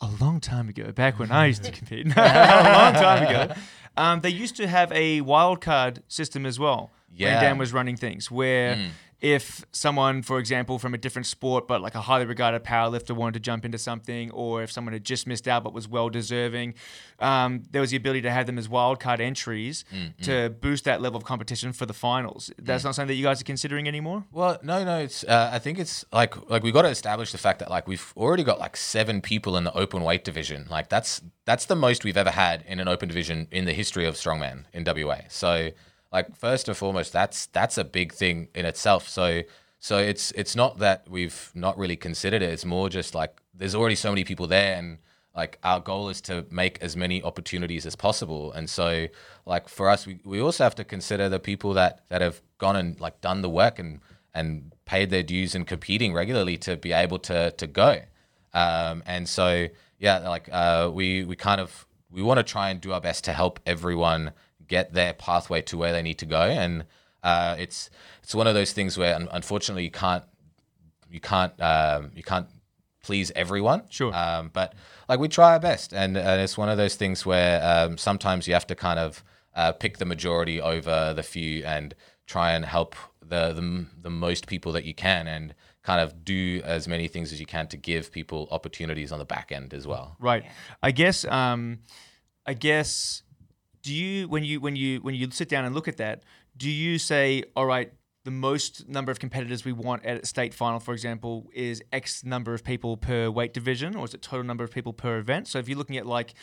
a long time ago, back when I used to compete, a long time ago, um, they used to have a wild card system as well. When Dan was running things where. If someone, for example, from a different sport, but like a highly regarded powerlifter, wanted to jump into something, or if someone had just missed out but was well deserving, um, there was the ability to have them as wildcard entries to boost that level of competition for the finals. That's not something that you guys are considering anymore. Well, no, no. It's. Uh, I think it's like like we got to establish the fact that like we've already got like seven people in the open weight division. Like that's that's the most we've ever had in an open division in the history of strongman in WA. So like first and foremost, that's that's a big thing in itself. So so it's it's not that we've not really considered it. It's more just like there's already so many people there and like our goal is to make as many opportunities as possible and so like for us we, we also have to consider the people that that have gone and like done the work and and paid their dues and competing regularly to be able to to go um, and so yeah like uh, we we kind of we want to try and do our best to help everyone get their pathway to where they need to go and uh, it's it's one of those things where un- unfortunately you can't you can't um, you can't please everyone. Sure. Um, but like we try our best, and, and it's one of those things where um, sometimes you have to kind of uh, pick the majority over the few and try and help the, the the most people that you can, and kind of do as many things as you can to give people opportunities on the back end as well. Right. I guess. Um, I guess. Do you when you when you when you sit down and look at that? Do you say, all right, the most number of competitors we want at a state final, for example, is X number of people per weight division, or is it total number of people per event? So if you're looking at like.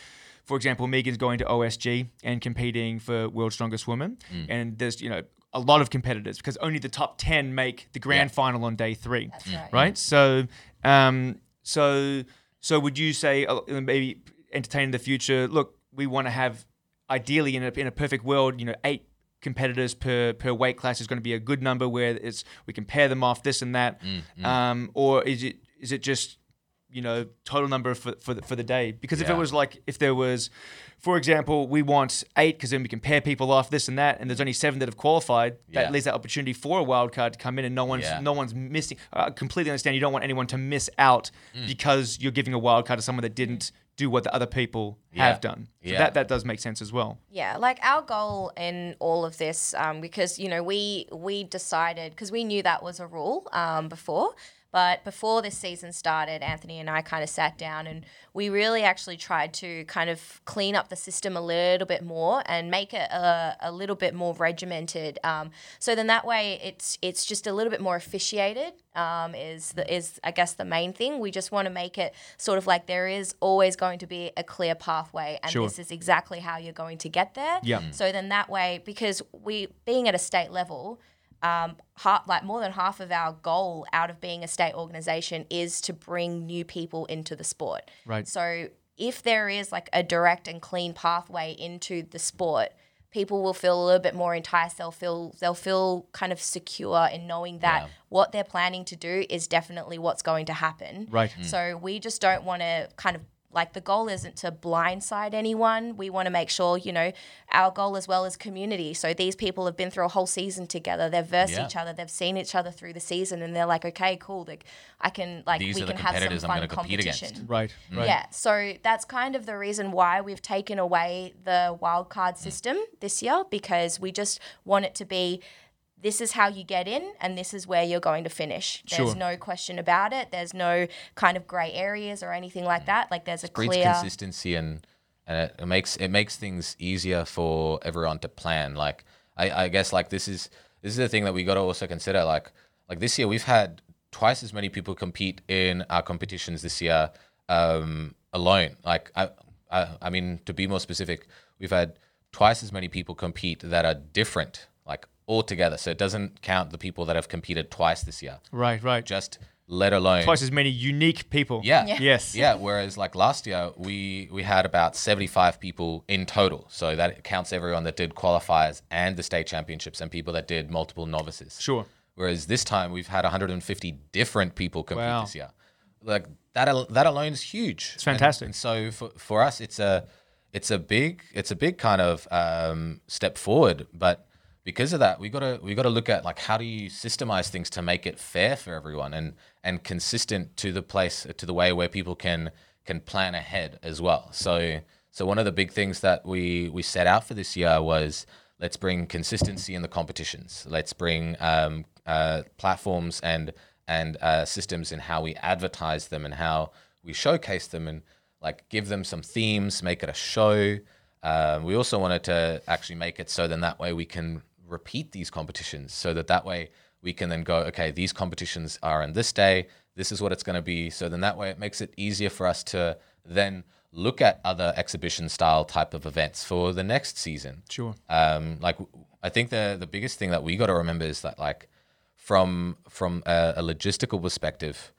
For example, Megan's going to OSG and competing for World's Strongest Woman, and there's you know a lot of competitors because only the top ten make the grand Yeah. final on day three That's right. right? So, um, so, so would you say uh, maybe entertain in the future? Look, we want to have ideally in a in a perfect world, you know, eight competitors per per weight class is going to be a good number where it's we can pair them off this and that, um, or is it is it just you know total number for for the, for the day? Because if it was like if there was, for example, we want eight because then we can pair people off this and that, and there's only seven that have qualified. That Yeah. leaves that opportunity for a wild card to come in, and no one's Yeah. no one's missing. I completely understand. You don't want anyone to miss out Mm. because you're giving a wild card to someone that didn't do what the other people Yeah. have done. So Yeah. that that does make sense as well. Yeah, like our goal in all of this, um, because you know we we decided because we knew that was a rule um, before, but before this season started, Anthony and I kind of sat down and we really actually tried to kind of clean up the system a little bit more and make it a, a little bit more regimented. Um, so then that way it's it's just a little bit more officiated. Um, is the is I guess the main thing. We just want to make it sort of like there is always going to be a clear pathway, and Sure. this is exactly how you're going to get there. Yeah. So then that way, because we being at a state level, um, half, like more than half of our goal out of being a state organization is to bring new people into the sport. Right. So if there is like a direct and clean pathway into the sport, people will feel a little bit more enticed. They'll feel they'll feel kind of secure in knowing that Yeah. what they're planning to do is definitely what's going to happen. Right. So we just don't want to kind of like the goal isn't to blindside anyone. We want to make sure, you know, our goal as well as community. So these people have been through a whole season together. They've versed Yeah. each other. They've seen each other through the season, and they're like, okay, cool. Like I can like These we can have some I'm fun gonna compete against. competition. Right. Right. Yeah, so that's kind of the reason why we've taken away the wild card mm. system this year because we just want it to be this is how you get in and this is where you're going to finish. There's Sure. no question about it. There's no kind of grey areas or anything like that. Like there's a breeds clear consistency and and it, it makes it makes things easier for everyone to plan. Like I, I guess like this is this is the thing that we got to also consider. Like like this year we've had twice as many people compete in our competitions this year um, alone. Like I, I I mean to be more specific, we've had twice as many people compete that are different. Like all together. So it doesn't count the people that have competed twice this year. Right, right. Just let alone Twice as many unique people. yeah. Yeah. Yes. Yeah, whereas like last year we we had about 75 people in total. So that counts everyone that did qualifiers and the state championships and people that did multiple novices. Sure. Whereas this time we've had 150 different people compete Wow. this year. Like that al- that alone is huge. It's fantastic. And, so for, for us it's a it's a big it's a big kind of um, step forward, but because of that, we gotta we gotta look at like how do you systemize things to make it fair for everyone and and consistent to the place to the way where people can can plan ahead as well. So so one of the big things that we we set out for this year was let's bring consistency in the competitions. Let's bring um, uh, platforms and and uh, systems in how we advertise them and how we showcase them and like give them some themes, make it a show. Um, we also wanted to actually make it so then that way we can repeat these competitions so that that way we can then go okay these competitions are on this day this is what it's going to be so then that way it makes it easier for us to then look at other exhibition style type of events for the next season Sure. um, like I think the the biggest thing that we got to remember is that like from from a, a logistical perspective,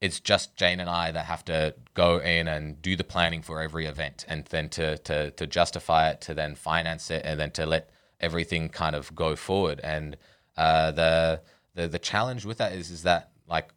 it's just Jane and I that have to go in and do the planning for every event, and then to to to justify it, to then finance it, and then to let everything kind of go forward. And uh, the the the challenge with that is is that like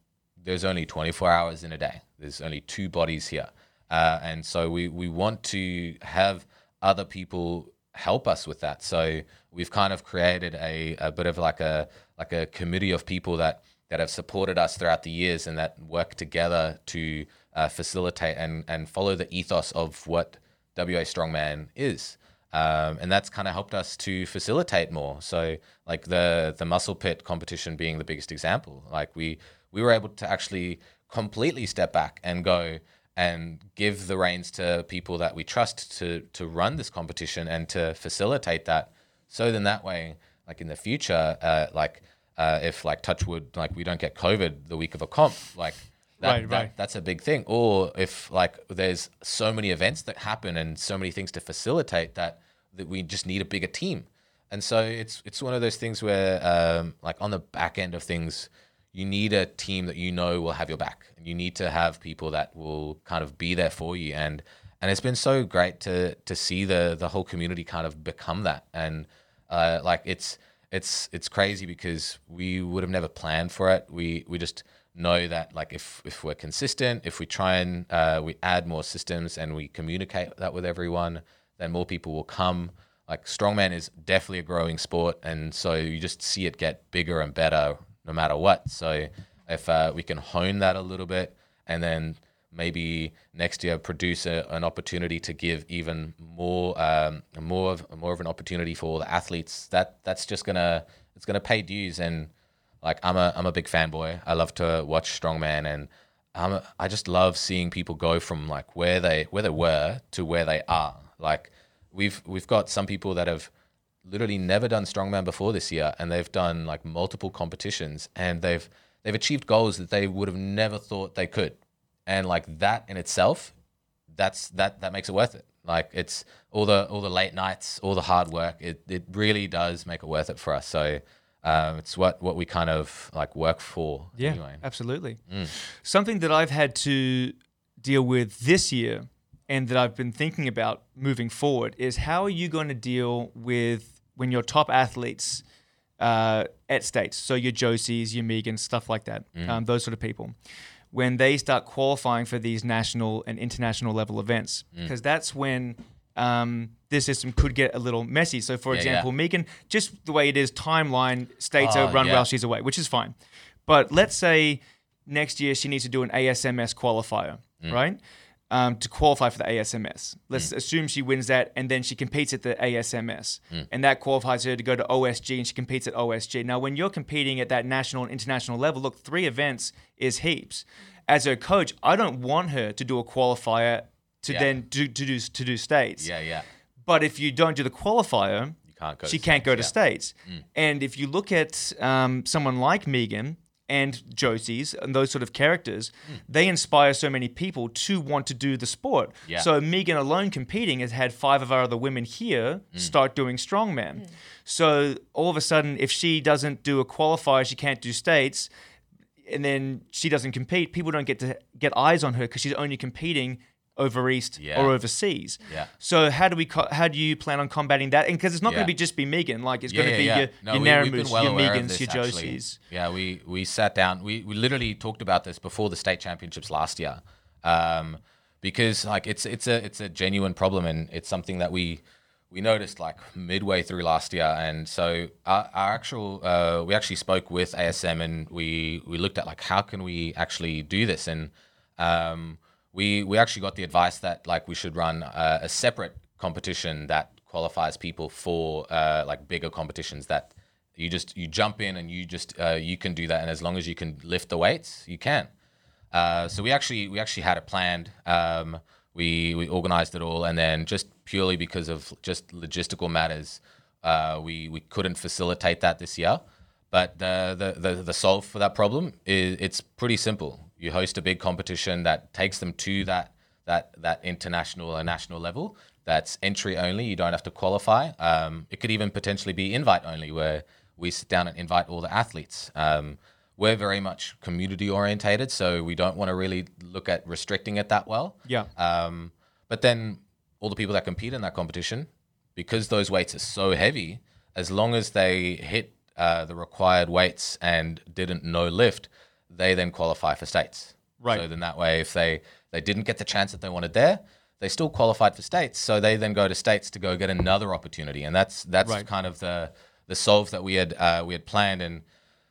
there's only 24 hours in a day. There's only two bodies here, uh, and so we we want to have other people help us with that. So we've kind of created a, a bit of like a like a committee of people that that have supported us throughout the years and that work together to uh, facilitate and and follow the ethos of what WA Strongman is. Um, and that's kind of helped us to facilitate more. So, like the the muscle pit competition being the biggest example, like we we were able to actually completely step back and go and give the reins to people that we trust to to run this competition and to facilitate that. So then that way, like in the future, uh, like uh, if like touchwood, like we don't get COVID the week of a comp, like that, Right, that- right. that's a big thing. Or if like there's so many events that happen and so many things to facilitate that that we just need a bigger team. And so it's it's one of those things where um, like on the back end of things, you need a team that you know will have your back, and you need to have people that will kind of be there for you. And and it's been so great to to see the the whole community kind of become that. And uh, like it's it's it's crazy because we would have never planned for it. We we just know that like if if we're consistent, if we try and uh, we add more systems and we communicate that with everyone, then more people will come. Like strongman is definitely a growing sport, and so you just see it get bigger and better no matter what. So if uh, we can hone that a little bit, and then maybe next year produce a, an opportunity to give even more um, more of more of an opportunity for all the athletes, that that's just gonna it's gonna pay dues. And like I'm a I'm a big fanboy. I love to watch strongman, and I'm a, I just love seeing people go from like where they where they were to where they are. Like we've we've got some people that have literally never done strongman before this year and they've done like multiple competitions and they've they've achieved goals that they would have never thought they could and like that in itself that's that that makes it worth it like it's all the all the late nights all the hard work it, it really does make it worth it for us so um, it's what what we kind of like work for Yeah, anyway absolutely. Mm. Something that I've had to deal with this year and that I've been thinking about moving forward is how are you going to deal with when your top athletes uh, at states, so your Josies, your Megans, stuff like that, Mm. um, those sort of people, when they start qualifying for these national and international level events, Mm. because that's when um, this system could get a little messy. So, for Yeah, yeah. example, Megan, just the way it is, timeline states Oh, are run yeah. while she's away, which is fine. But let's say next year she needs to do an ASMS qualifier, Mm. right? Um, to qualify for the ASMS. Let's assume she wins that and then she competes at the ASMS. Mm. And that qualifies her to go to OSG and she competes at OSG. Now, when you're competing at that national and international level, look, three events is heaps. As her coach, I don't want her to do a qualifier to Yeah. then do, to, do, to do states. yeah yeah But if you don't do the qualifier, you can't go she to can't go to States, states. Mm. And if you look at um, someone like Megan, and Josie's and those sort of characters, mm. they inspire so many people to want to do the sport. Yeah. So Megan alone competing has had five of our other women here mm. start doing strongman. So all of a sudden, if she doesn't do a qualifier, she can't do states, and then she doesn't compete. People don't get to get eyes on her because she's only competing over east Yeah. or overseas. Yeah. So how do we co- how do you plan on combating that? And because it's not going to be just be Megan, like it's Yeah, going to yeah, be yeah. your, No, your we- Naramus, well your Megans, your actually. Josies. Yeah, we we sat down. We we literally talked about this before the state championships last year, um, because like it's it's a it's a genuine problem and it's something that we we noticed like midway through last year, and so our, our actual uh, we actually spoke with ASM and we we looked at like how can we actually do this and. Um, we we actually got the advice that like we should run a separate competition that qualifies people for uh, like bigger competitions that you just you jump in and you just uh, you can do that. And as long as you can lift the weights you can. Uh, so we actually we actually had it planned. Um, we we organized it all. And then just purely because of just logistical matters uh, we we couldn't facilitate that this year. But the, the the the solve for that problem is it's pretty simple you host a big competition that takes them to that that that international or national level that's entry only. You don't have to qualify. Um, it could even potentially be invite only where we sit down and invite all the athletes. Um, we're very much community orientated so we don't want to really look at restricting it that well. Yeah. um, but then all the people that compete in that competition, because those weights are so heavy, as long as they hit uh, the required weights and didn't no lift, they then qualify for states. Right. So then that way, if they they didn't get the chance that they wanted there, they still qualified for states. So they then go to states to go get another opportunity, and that's that's Right. kind of the the solve that we had uh, we had planned and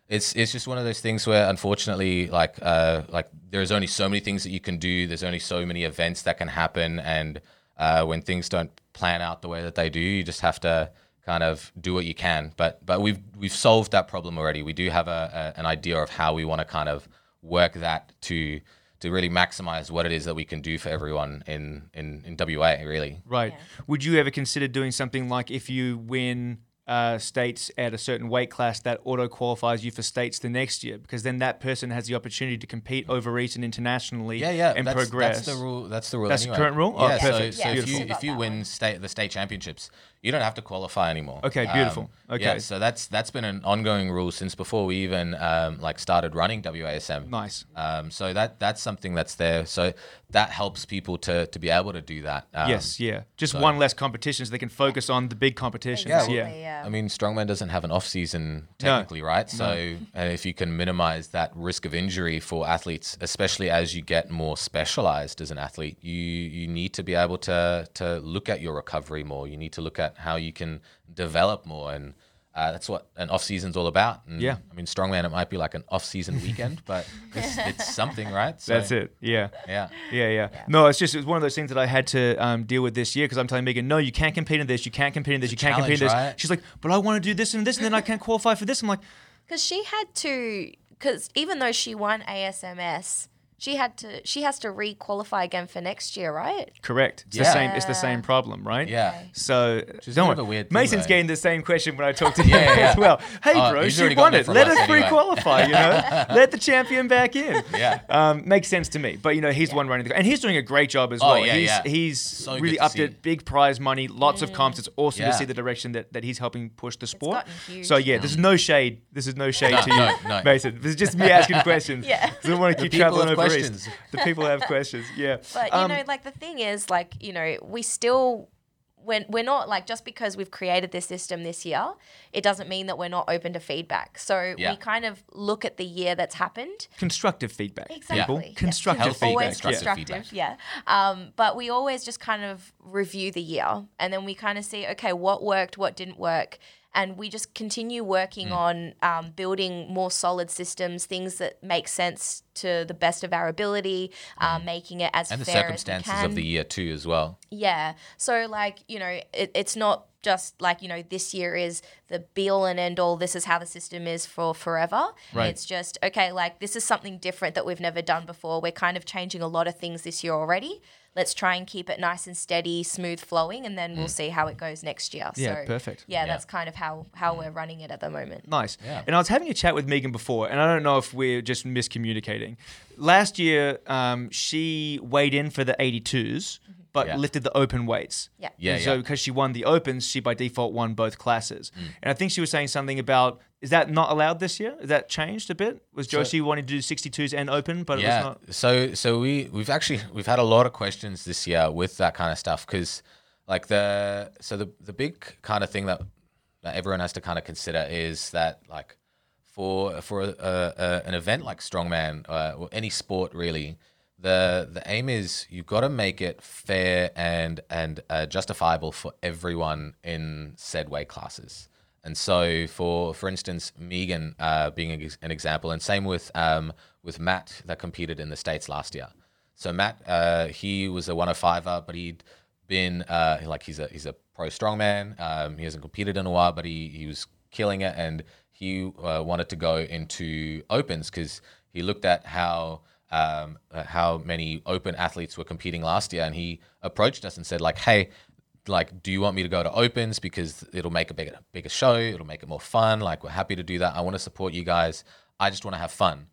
it's it's just one of those things where unfortunately like uh like there's only so many things that you can do there's only so many events that can happen and uh when things don't plan out the way that they do you just have to kind of do what you can but but we've we've solved that problem already we do have a, a an idea of how we want to kind of work that to to really maximize what it is that we can do for everyone in in in WA really Right. Would you ever consider doing something like if you win uh, states at a certain weight class that auto qualifies you for states the next year? Because then that person has the opportunity to compete over east and internationally Yeah, yeah, and that's, progress. That's the rule. That's the rule. That's the current rule? Oh, Yeah, perfect. So, so if you if you win one. state the state championships, you don't have to qualify anymore. Um, Okay, beautiful. Okay. Yeah, so that's that's been an ongoing rule since before we even um, like started running WASM. Nice. Um, so that that's something that's there. So that helps people to to be able to do that. Um, yes, yeah. Just one less competition so they can focus on the big competitions. Yeah, Yeah. well, yeah. I mean, strongman doesn't have an off season technically, right? So, and if you can minimize that risk of injury for athletes, especially as you get more specialized as an athlete, you you need to be able to to look at your recovery more. You need to look at how you can develop more, and uh, that's what an off season's all about. And, Yeah. I mean, strongman it might be like an off season weekend, but it's, it's something, right? So, That's it. Yeah. Yeah. Yeah, yeah, No, it's just it's one of those things that I had to um, deal with this year because I'm telling Megan, no, you can't compete in this, you can't compete in this, you It's a can't compete in this. right? She's like, but I want to do this and this, and then I can't qualify for this. I'm like, Because she had to, because even though she won ASMS, she had to, she has to re-qualify again for next year, right? correct. It's the same. Is the same problem, right? Yeah. So She's don't a bit of worry. a weird thing, Mason's though. getting the same question when I talk to him Yeah, yeah. as well. Hey, Oh, bro, he's she won it it. Let us her anyway. free qualify. You know, let the champion back in. Yeah. Um, makes sense to me. But you know, he's the one running the and he's doing a great job as Oh, well. yeah, he's yeah. he's So really good to upped it. Big prize money, lots of comps. It's awesome Yeah. to see the direction that, that he's helping push the sport. gotten huge So yeah, now. this is no shade. This is no shade No, to you, no, no. Mason. This is just me asking questions. Yeah. 'Cause I want to keep traveling over questions. The people have questions. Yeah. But you Um, know, like the thing is, like you know, we still. When we're not like just because we've created this system this year, it doesn't mean that we're not open to feedback. So Yeah. we kind of look at the year that's happened constructive feedback. Exactly. People. yeah. Constructive Healthy feedback. Always constructive yeah. constructive, feedback. yeah. Um, but we always just kind of review the year and then we kind of see, okay, what worked, what didn't work. And we just continue working Mm. on um, building more solid systems, things that make sense to the best of our ability, um, making it as Mm. And the fair circumstances as we can. of the year too, as well. Yeah. So like, you know, it, it's not just like you know this year is the be all and end all. This is how the system is for forever. Right. It's just okay. Like this is something different that we've never done before. We're kind of changing a lot of things this year already. Let's try and keep it nice and steady, smooth flowing, and then we'll see how it goes next year. Mm. Yeah, so, perfect. Yeah, that's kind of how how we're running it at the moment. Nice. Yeah. And I was having a chat with Megan before, and I don't know if we're just miscommunicating. Last year, um, she weighed in for the 82s, but Yeah. lifted the open weights. Yeah. Yeah, And so yeah. because she won the opens, she by default won both classes. Mm. And I think she was saying something about is that not allowed this year? Is that changed a bit? Was Josie wanting to do 62s and open, but it yeah. was not? So so we we've actually we've had a lot of questions this year with that kind of stuff because like the so the the big kind of thing that that everyone has to kind of consider is that like for for a, a, an event like strongman uh, or any sport really the the aim is you've got to make it fair and and uh, justifiable for everyone in said weight classes. And so for for instance Megan uh, being an example and same with um, with Matt that competed in the states last year. So Matt uh, he was a 105er but he'd been uh, like he's a he's a pro strongman. Um, he hasn't competed in a while but he he was killing it and he uh, wanted to go into opens because he looked at how um, uh, how many open athletes were competing last year. And he approached us and said like hey like do you want me to go to opens? Because it'll make a bigger bigger show. It'll make it more fun. Like we're happy to do that. I want to support you guys. I just want to have fun.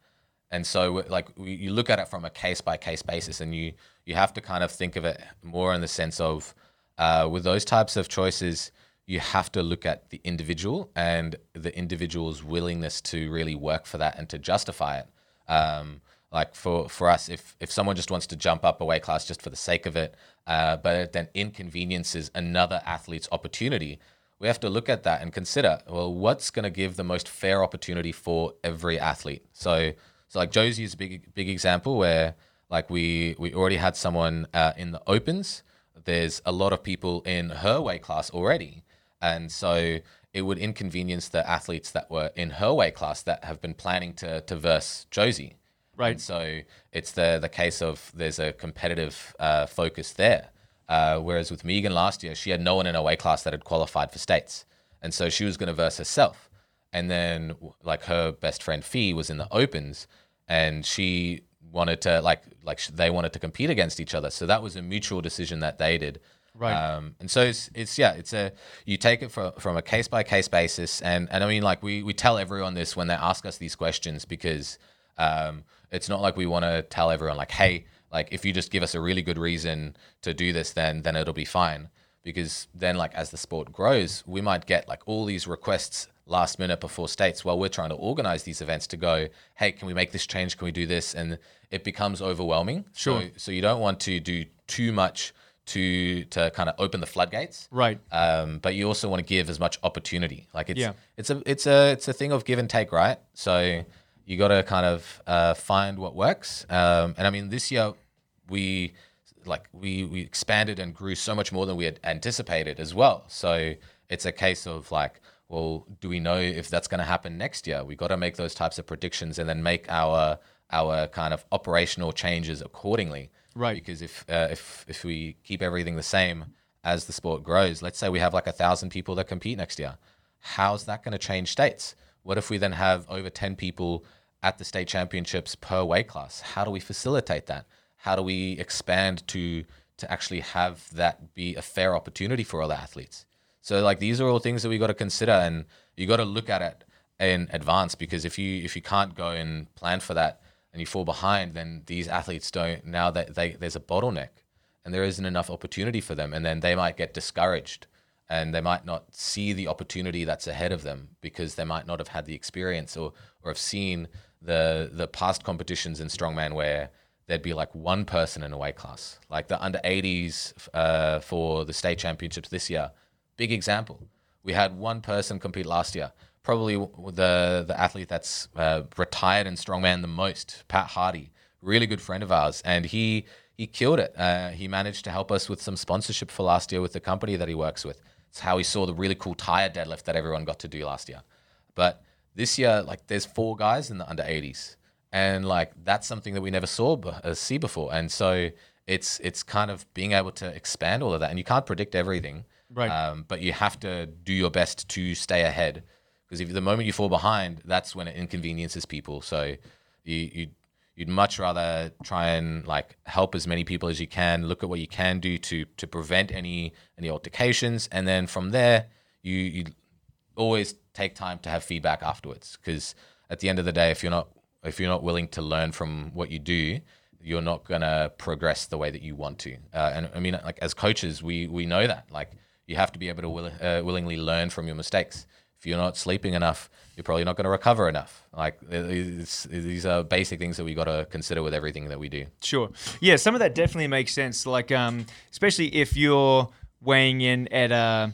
And so, like, we, you look at it from a case by case basis, and you you have to kind of think of it more in the sense of, uh, with those types of choices, you have to look at the individual and the individual's willingness to really work for that and to justify it. Um, like for for us, if if someone just wants to jump up a weight class just for the sake of it, uh, but then inconveniences another athlete's opportunity, we have to look at that and consider well what's going to give the most fair opportunity for every athlete? So so like josie is a big big example where like we we already had someone uh, in the opens. There's a lot of people in her weight class already. And so it would inconvenience the athletes that were in her weight class that have been planning to to verse josie Right. and so it's the the case of there's a competitive uh, focus there. Uh, whereas with Megan last year, she had no one in her weight class that had qualified for states, and so she was going to verse herself. And then like her best friend Fee was in the opens, and she wanted to like like they wanted to compete against each other. So that was a mutual decision that they did. Right. Um, and so it's, it's yeah, it's a you take it from from a case by case basis, and and I mean like we we tell everyone this when they ask us these questions because um, it's not like we want to tell everyone like, hey, like if you just give us a really good reason to do this, then then it'll be fine. Because then like as the sport grows, we might get like all these requests last minute before states while we're trying to organize these events to go, hey, can we make this change? Can we do this? And it becomes overwhelming. Sure. So, so you don't want to do too much to to kind of open the floodgates Right. um, but you also want to give as much opportunity. Like it's Yeah. it's a it's a it's a thing of give and take, right? So you got to kind of uh, find what works. Um, and I mean, this year we like we we expanded and grew so much more than we had anticipated as well. So it's a case of like, well, do we know if that's going to happen next year? We got to make those types of predictions and then make our our kind of operational changes accordingly. Right. Because if uh, if if we keep everything the same as the sport grows, let's say we have like a thousand people that compete next year, how's that going to change states? What if we then have over ten people at the state championships per weight class? How do we facilitate that? How do we expand to to actually have that be a fair opportunity for all the athletes? So like these are all things that we got to consider, and you got to look at it in advance because if you if you can't go and plan for that and you fall behind, then these athletes don't now that they there's a bottleneck and there isn't enough opportunity for them, and then they might get discouraged and they might not see the opportunity that's ahead of them because they might not have had the experience or or have seen the the past competitions in strongman where there'd be like one person in a weight class, like the under 80s uh, for the state championships this year. Big example. We had one person compete last year. Probably the the athlete that's uh, retired in strongman the most, Pat Hardy, really good friend of ours, and he he killed it. Uh, he managed to help us with some sponsorship for last year with the company that he works with. It's how he saw the really cool tire deadlift that everyone got to do last year. But this year, like, there's four guys in the under 80s, and like that's something that we never saw uh, see before. And so it's it's kind of being able to expand all of that, and you can't predict everything. Right. Um, but you have to do your best to stay ahead because if the moment you fall behind, that's when it inconveniences people. So you you you'd much rather try and like help as many people as you can. Look at what you can do to to prevent any any altercations, and then from there you you always take time to have feedback afterwards because at the end of the day, if you're not if you're not willing to learn from what you do, you're not gonna progress the way that you want to. Uh, and I mean, like as coaches, we we know that like you have to be able to will, uh, willingly learn from your mistakes. If you're not sleeping enough, you're probably not going to recover enough. Like it's, these are basic things that we got to consider with everything that we do. Sure. Yeah, some of that definitely makes sense. Like, um, especially if you're weighing in at uh,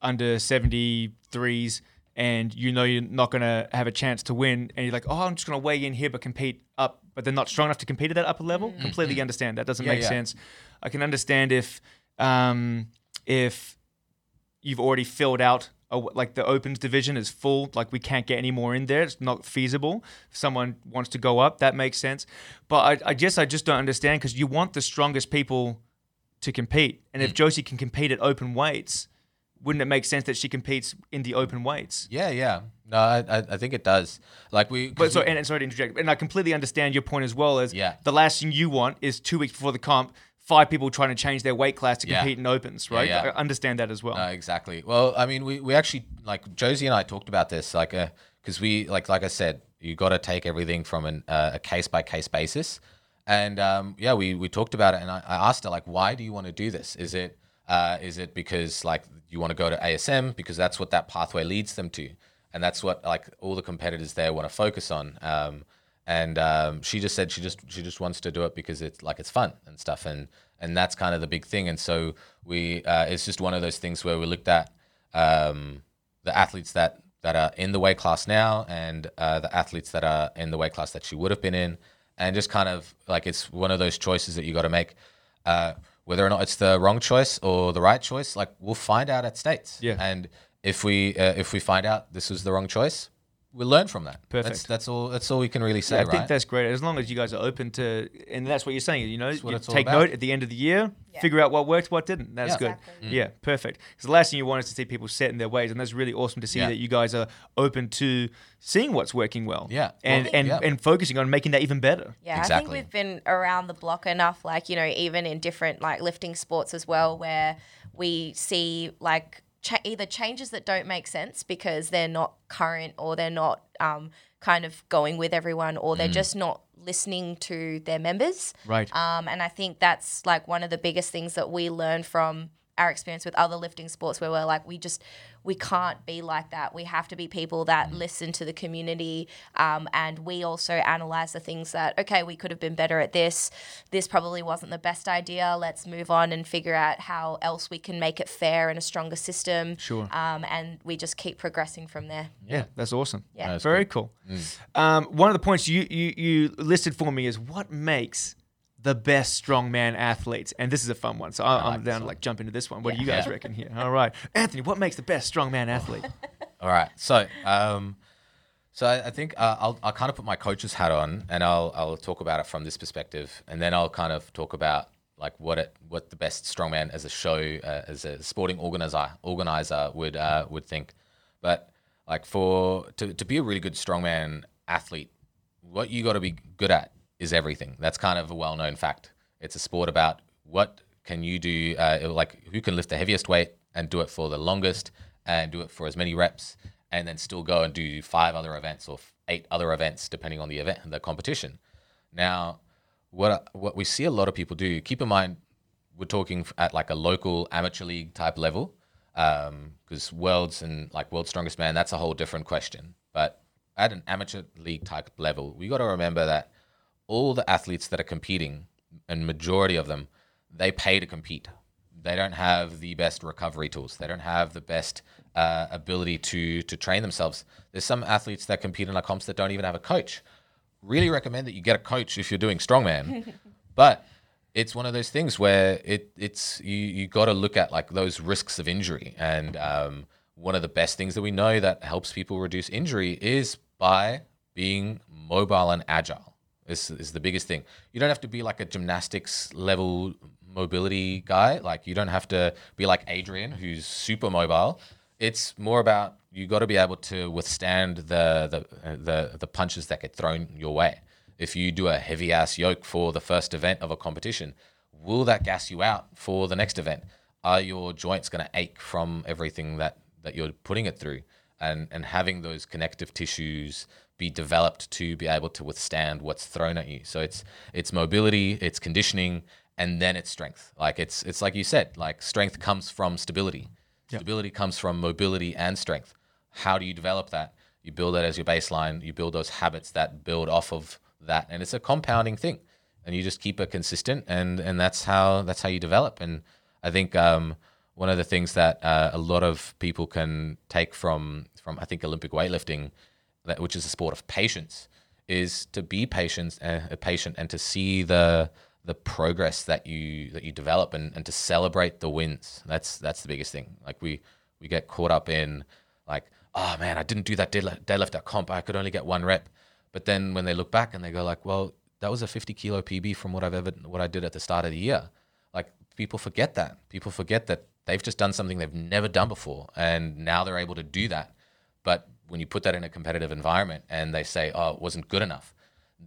under 73s and you know you're not going to have a chance to win, and you're like, oh, I'm just going to weigh in here but compete up, but they're not strong enough to compete at that upper level. Mm-hmm. Completely understand. That doesn't Yeah, make yeah. sense. I can understand if um, if you've already filled out a, like the opens division is full like we can't get any more in there it's not feasible if someone wants to go up that makes sense but i, I guess i just don't understand because you want the strongest people to compete and Mm. if josie can compete at open weights wouldn't it make sense that she competes in the open weights Yeah, yeah. No, I, I I think it does. Like we, but so and, and sorry to interject and i completely understand your point as well as Yeah. the last thing you want is two weeks before the comp five people trying to change their weight class to Yeah. compete in opens right yeah. i understand that as well No, exactly. Well, I mean, we, we actually like Josie and I talked about this, like, because we like like I said, you got to take everything from an, uh, a case by case basis, and um, yeah, we we talked about it, and I, I asked her like, why do you want to do this? Is it uh, is it because like you want to go to ASM because that's what that pathway leads them to, and that's what like all the competitors there want to focus on. Um, and um, she just said she just she just wants to do it because it's like it's fun and stuff. And and that's kind of the big thing. And so we uh, it's just one of those things where we looked at um, the athletes that that are in the weight class now and uh, the athletes that are in the weight class that she would have been in. And just kind of like it's one of those choices that you got to make. Uh, whether or not it's the wrong choice or the right choice like we'll find out at states. Yeah. and if we uh, if we find out this was the wrong choice we'll learn from that Perfect. that's, that's all that's all we can really say Yeah, I right think that's great. As long as you guys are open to, and that's what you're saying. You know, you take note at the end of the year, Yeah. figure out what worked, what didn't. That's Yeah. good. Exactly. Yeah, perfect. Because the last thing you want is to see people set in their ways, and that's really awesome to see Yeah. that you guys are open to seeing what's working well. Yeah. and Well, and yeah. and focusing on making that even better. Yeah, Exactly. I think we've been around the block enough, like, you know, even in different like lifting sports as well, where we see like cha- either changes that don't make sense because they're not current or they're not um, kind of going with everyone or they're just not listening to their members. Right. Um, and I think that's like one of the biggest things that we learn from our experience with other lifting sports where we're like, we just, we can't be like that. We have to be people that listen to the community. Um, and we also analyze the things that, okay, we could have been better at this. This probably wasn't the best idea. Let's move on and figure out how else we can make it fair and a stronger system. Sure. Um, and we just keep progressing from there. Yeah, that's awesome. Yeah. That's very cool. Um, one of the points you, you you listed for me is what makes the best strongman athletes, and this is a fun one. So I, I'm like down to like jump into this one. What do you guys reckon here? All right, Anthony, what makes the best strongman athlete? All right. So, um, so I, I think uh, I'll I'll kind of put my coach's hat on, and I'll I'll talk about it from this perspective, and then I'll kind of talk about like what it what the best strongman as a show uh, as a sporting organizer organizer would uh, would think, but like for to to be a really good strongman athlete, what you got to be good at is everything. That's kind of a well known fact. It's a sport about what can you do, uh, like who can lift the heaviest weight and do it for the longest and do it for as many reps, and then still go and do five other events or eight other events depending on the event, and the competition. Now, what what we see a lot of people do. Keep in mind, we're talking at like a local amateur league type level, because worlds and like world's strongest man, that's a whole different question. But at an amateur league type level, we got to remember that all the athletes that are competing, and majority of them, they pay to compete. They don't have the best recovery tools. They don't have the best uh, ability to to train themselves. There's some athletes that compete in like comps that don't even have a coach. Really recommend that you get a coach if you're doing strongman, but it's one of those things where it it's you you got to look at like those risks of injury and um, one of the best things that we know that helps people reduce injury is by being mobile and agile Is is the biggest thing. You don't have to be like a gymnastics level mobility guy. Like you don't have to be like Adrian, who's super mobile. It's more about you got to be able to withstand the the the the punches that get thrown your way. If you do a heavy ass yoke for the first event of a competition, will that gas you out for the next event? Are your joints going to ache from everything that that you're putting it through? And and having those connective tissues be developed to be able to withstand what's thrown at you. So it's it's mobility, it's conditioning, and then it's strength. Like it's it's like you said, like strength comes from stability. Stability comes from mobility and strength. How do you develop that? You build that as your baseline. You build those habits that build off of that, and it's a compounding thing. And you just keep it consistent, and and that's how that's how you develop. And I think um, one of the things that uh, a lot of people can take from from I think Olympic weightlifting, that which is a sport of patience, is to be patient, uh, patient, and to see the the progress that you that you develop and, and to celebrate the wins. That's that's the biggest thing. Like we we get caught up in like, oh man, I didn't do that deadlift at comp. I could only get one rep. But then when they look back and they go like, well, that was a 50 kilo PB from what I've ever what I did at the start of the year. Like people forget that. People forget that they've just done something they've never done before, and now they're able to do that. But when you put that in a competitive environment and they say, oh, it wasn't good enough,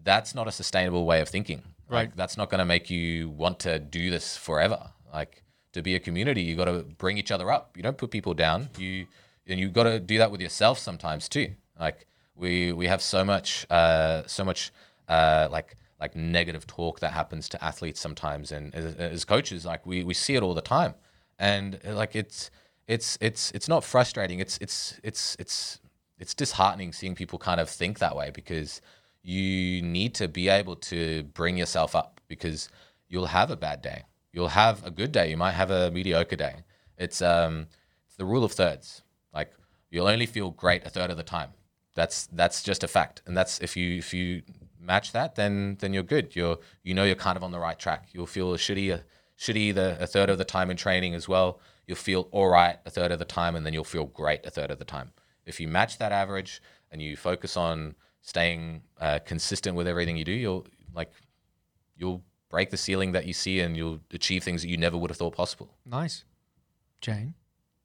that's not a sustainable way of thinking. Right. Like that's not going to make you want to do this forever. Like to be a community, you got to bring each other up. You don't put people down. You and you got to do that with yourself sometimes too. Like we we have so much uh, so much uh, like like negative talk that happens to athletes sometimes, and as, as coaches, like we we see it all the time, and like it's it's it's it's not frustrating. It's it's it's it's it's disheartening seeing people kind of think that way because you need to be able to bring yourself up because you'll have a bad day. You'll have a good day. You might have a mediocre day. It's um it's the rule of thirds. Like you'll only feel great a third of the time. That's that's just a fact. And that's if you if you match that, then then you're good. You're you know you're kind of on the right track. You'll feel shitty a shitty the a third of the time in training as well. You'll feel all right a third of the time, and then you'll feel great a third of the time. If you match that average and you focus on staying uh, consistent with everything you do, you'll like you'll break the ceiling that you see, and you'll achieve things that you never would have thought possible. Nice. Jane,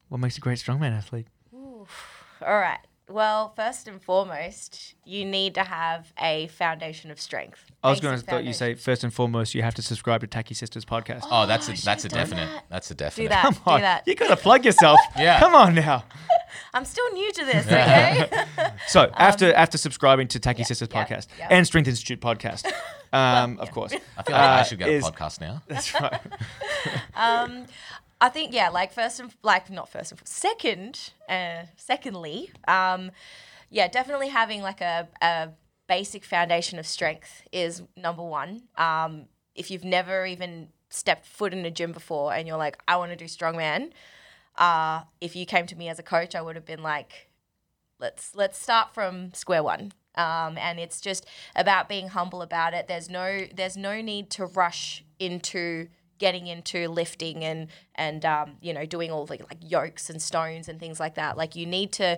what makes a great strongman athlete? All right. Well, first and foremost, you need to have a foundation of strength. I was going to thought you say first and foremost you have to subscribe to Tacky Sisters podcast. Oh, that's I a that's a done definite. that. That's a definite. Do that. Come on, Do that. you got to plug yourself. Yeah. Come on now. I'm still new to this, okay? So after after subscribing to Tacky Sisters Um, yeah, podcast yeah. and Strength Institute podcast, um, of course. I feel like I Uh, should get is- a podcast now. That's right. um, I think yeah, like first and like not first and second, uh, secondly, um, yeah, definitely having like a, a basic foundation of strength is number one. Um, if you've never even stepped foot in a gym before and you're like, I want to do strongman, uh, if you came to me as a coach, I would have been like, let's let's start from square one. Um, and it's just about being humble about it. There's no there's no need to rush into getting into lifting and and um, you know doing all the like yokes and stones and things like that. Like you need to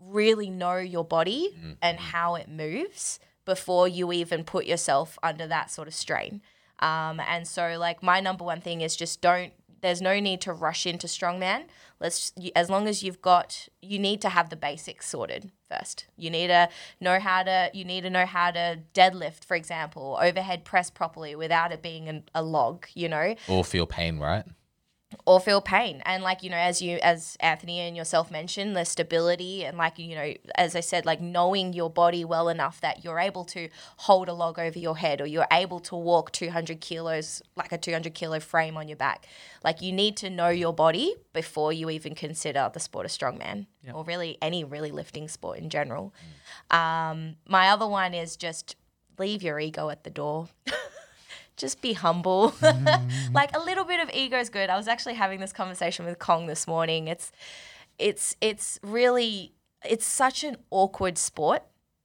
really know your body and how it moves before you even put yourself under that sort of strain. Um, and so, like, my number one thing is just don't. There's no need to rush into strongman. Let's as long as you've got, you need to have the basics sorted first. You need to know how to. You need to know how to deadlift, for example, overhead press properly without it being an, a log. You know, Or feel pain, right? Or feel pain. And like you know as you as anthony and yourself mentioned the stability and like you know as i said like knowing your body well enough that you're able to hold a log over your head or you're able to walk 200 kilos like a 200 kilo frame on your back. Like you need to know your body before you even consider the sport of strongman or really any really lifting sport in general. Um, my other one is just leave your ego at the door just be humble. Mm-hmm. like a little bit of ego is good. I was actually having this conversation with Kong this morning. It's it's it's really it's such an awkward sport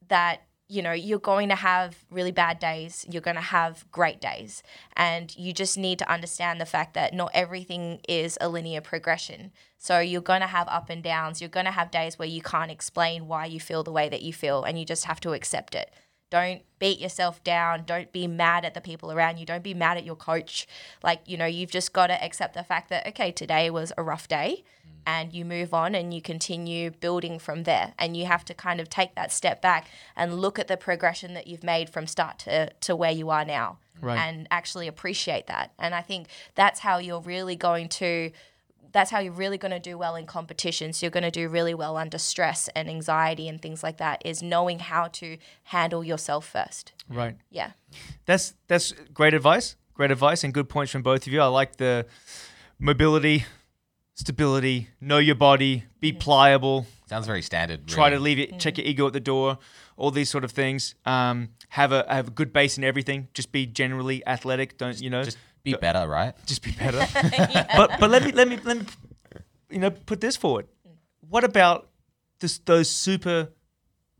that you know you're going to have really bad days you're going to have great days and you just need to understand the fact that not everything is a linear progression so you're going to have up and downs you're going to have days where you can't explain why you feel the way that you feel and you just have to accept it Don't beat yourself down. Don't be mad at the people around you. Don't be mad at your coach. Like, you know, you've just got to accept the fact that, okay, today was a rough day mm. and you move on and you continue building from there. And you have to kind of take that step back and look at the progression that you've made from start to, to where you are now Right. and actually appreciate that. And I think that's how you're really going to that's how you're really going to do well in competitions. You're going to do really well under stress and anxiety and things like that is knowing how to handle yourself first. Right. Yeah. That's that's great advice. Great advice and good points from both of you. I like the mobility, stability, know your body, be pliable, Sounds very standard. try to leave it, check your ego at the door, all these sort of things. Um, have a have a good base in everything. Just be generally athletic. Don't you know? just be better, right? just be better. But but let me let me let me you know put this forward. What about this, those super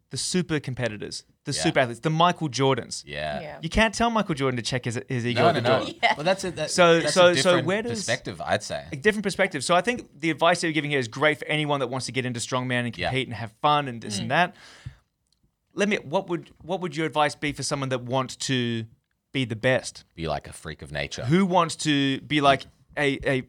the super competitors, the Yeah. super athletes, the Michael Jordans? Yeah. Yeah. You can't tell Michael Jordan to check his, his ego No, at no, no. Yeah. Well, that's it. That, So- that's so- a so where does- perspective, I'd say. A different perspective. So I think the advice that you're giving here is great for anyone that wants to get into strongman and Yeah. compete and have fun and this mm. and that. Let me. What would what would your advice be for someone that wants to be the best? Be like a freak of nature. Who wants to be like, a hey,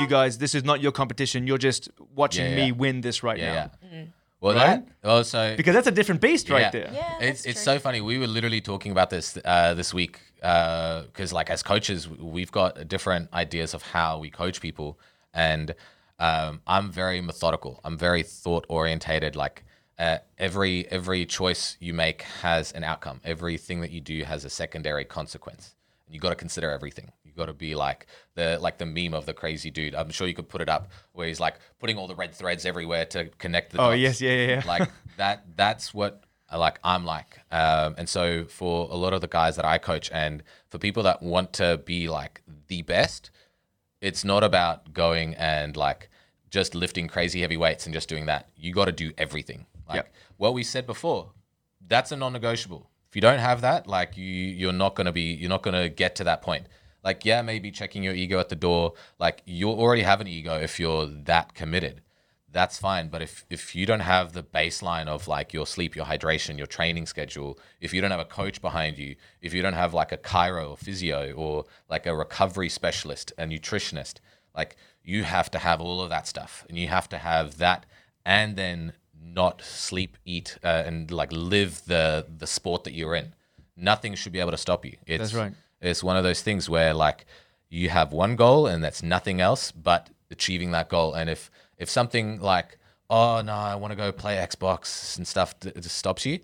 you guys, this is not your competition. You're just watching Yeah, me win this right yeah, now. yeah. Well, Right? that also Because that's a different beast right there. Yeah. it's that's it's so funny. We were literally talking about this uh, this week because, like, as coaches, we've got different ideas of how we coach people, and um, I'm very methodical. I'm very thought orientated. Like, uh, every every choice you make has an outcome. Everything that you do has a secondary consequence. And you got to consider everything. You got to be like the like the meme of the crazy dude. I'm sure you could put it up where he's like putting all the red threads everywhere to connect the Oh, dots yes, yeah, yeah, yeah. like that that's what I like I'm like um, and so for a lot of the guys that I coach and for people that want to be like the best it's not about going and like just lifting crazy heavy weights and just doing that. You got to do everything. Like Yep. what we said before that's a non-negotiable. If you don't have that like you you're not going to be you're not going to get to that point. Like yeah maybe checking your ego at the door. Like you already have an ego if you're that committed. That's fine. But if if you don't have the baseline of like your sleep, your hydration, your training schedule, if you don't have a coach behind you, if you don't have like a chiro or physio or like a recovery specialist, a nutritionist, like you have to have all of that stuff, and you have to have that, and then not sleep, eat, uh, and like live the the sport that you're in. Nothing should be able to stop you. It's, That's right. It's one of those things where like you have one goal and that's nothing else but achieving that goal. And if if something like oh no, I want to go play Xbox and stuff just stops you,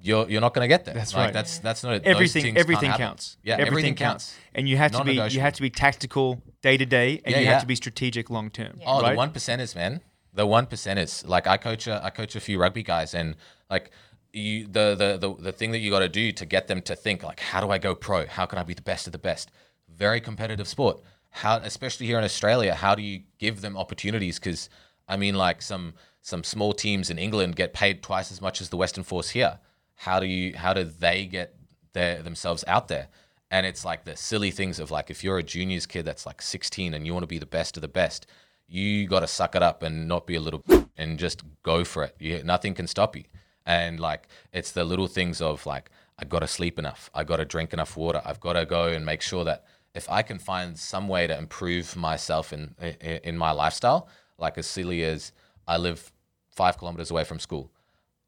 you're you're not going to get there. That's Like, right. That's that's not those Everything things can't everything happen. counts. Yeah, everything, counts. And you have to be you have to be tactical day to day and Yeah, you have to be strategic long term. Oh, right? the one percenters, man. The one percenters. Like I coach a I coach a few rugby guys, and like you, the the the, the thing that you got to do to get them to think like, how do I go pro? How can I be the best of the best? Very competitive sport. How, especially here in Australia, how do you give them opportunities? Because I mean, like some some small teams in England get paid twice as much as the Western Force here. How do you how do they get their themselves out there? And it's like the silly things of like if you're a juniors kid that's like 16 and you want to be the best of the best, you got to suck it up and not be a little and just go for it. You, nothing can stop you. And like it's the little things of like I got to sleep enough, I got to drink enough water, I've got to go and make sure that if I can find some way to improve myself in in, in my lifestyle, like as silly as I live five kilometers away from school,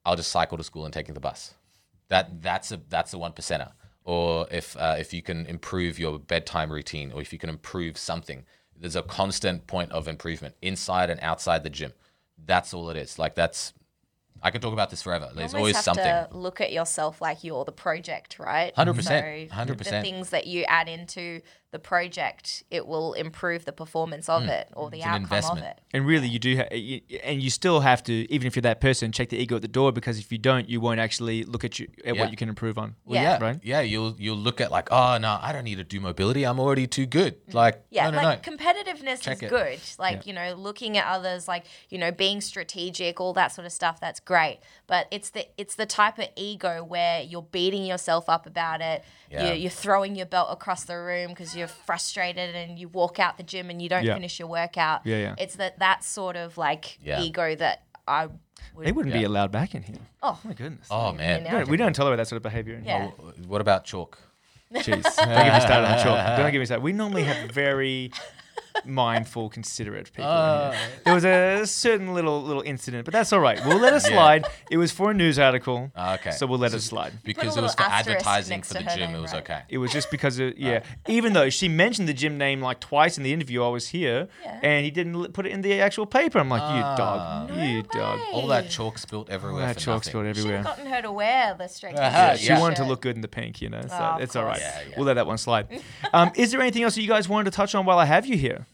I'll just cycle to school and taking the bus. That that's a that's a one percenter. Or if uh, if you can improve your bedtime routine, or if you can improve something, there's a constant point of improvement inside and outside the gym. That's all it is. Like that's I could talk about this forever. There's always have something. to look at yourself like you're the project, right? 100%, 100%. The things that you add into the project, it will improve the performance of it or the Mm. It's outcome of it. And really, you do, ha- you, and you still have to, even if you're that person, check the ego at the door because if you don't, you won't actually look at you at Yeah. what you can improve on. Well, Yeah. yeah, Right? Yeah, you'll you'll look at like, oh no, I don't need to do mobility. I'm already too good. Like, Yeah, no, no, like no. competitiveness Check is it. good. Like, you know, looking at others, like, you know, being strategic, all that sort of stuff, that's great. But it's the it's the type of ego where you're beating yourself up about it. Yeah. You're, you're throwing your belt across the room because you're frustrated and you walk out the gym and you don't Yeah. finish your workout. Yeah, yeah. It's that that sort of like Yeah. ego that I would. They wouldn't be Yeah. allowed back in here. Oh. my goodness. Oh Yeah, man. now- No, we don't tolerate that sort of behavior. in here. Yeah. Oh, what about chalk? Jeez, don't get me started on chalk. Don't get me started. We normally have very mindful, considerate people. in here. There was a certain little little incident, but that's all right. We'll let it Yeah. slide. It was for a news article, Ah, Okay. so we'll let So it slide. Because it was for advertising for the gym, name, it was right? okay. It was just because of yeah. Even though she mentioned the gym name like twice in the interview, I was here, Yeah. and he didn't put it in the actual paper. I'm like, you Ah. dog, you dog. All that chalk spilt All everywhere. that chalk nothing. spilled Should everywhere. have gotten her to wear the strength. Uh-huh, and She yeah. wanted to look good in the pink, you know, so Oh, it's all right. Yeah, yeah. We'll let that one slide. um, is there anything else that you guys wanted to touch on while I have you here?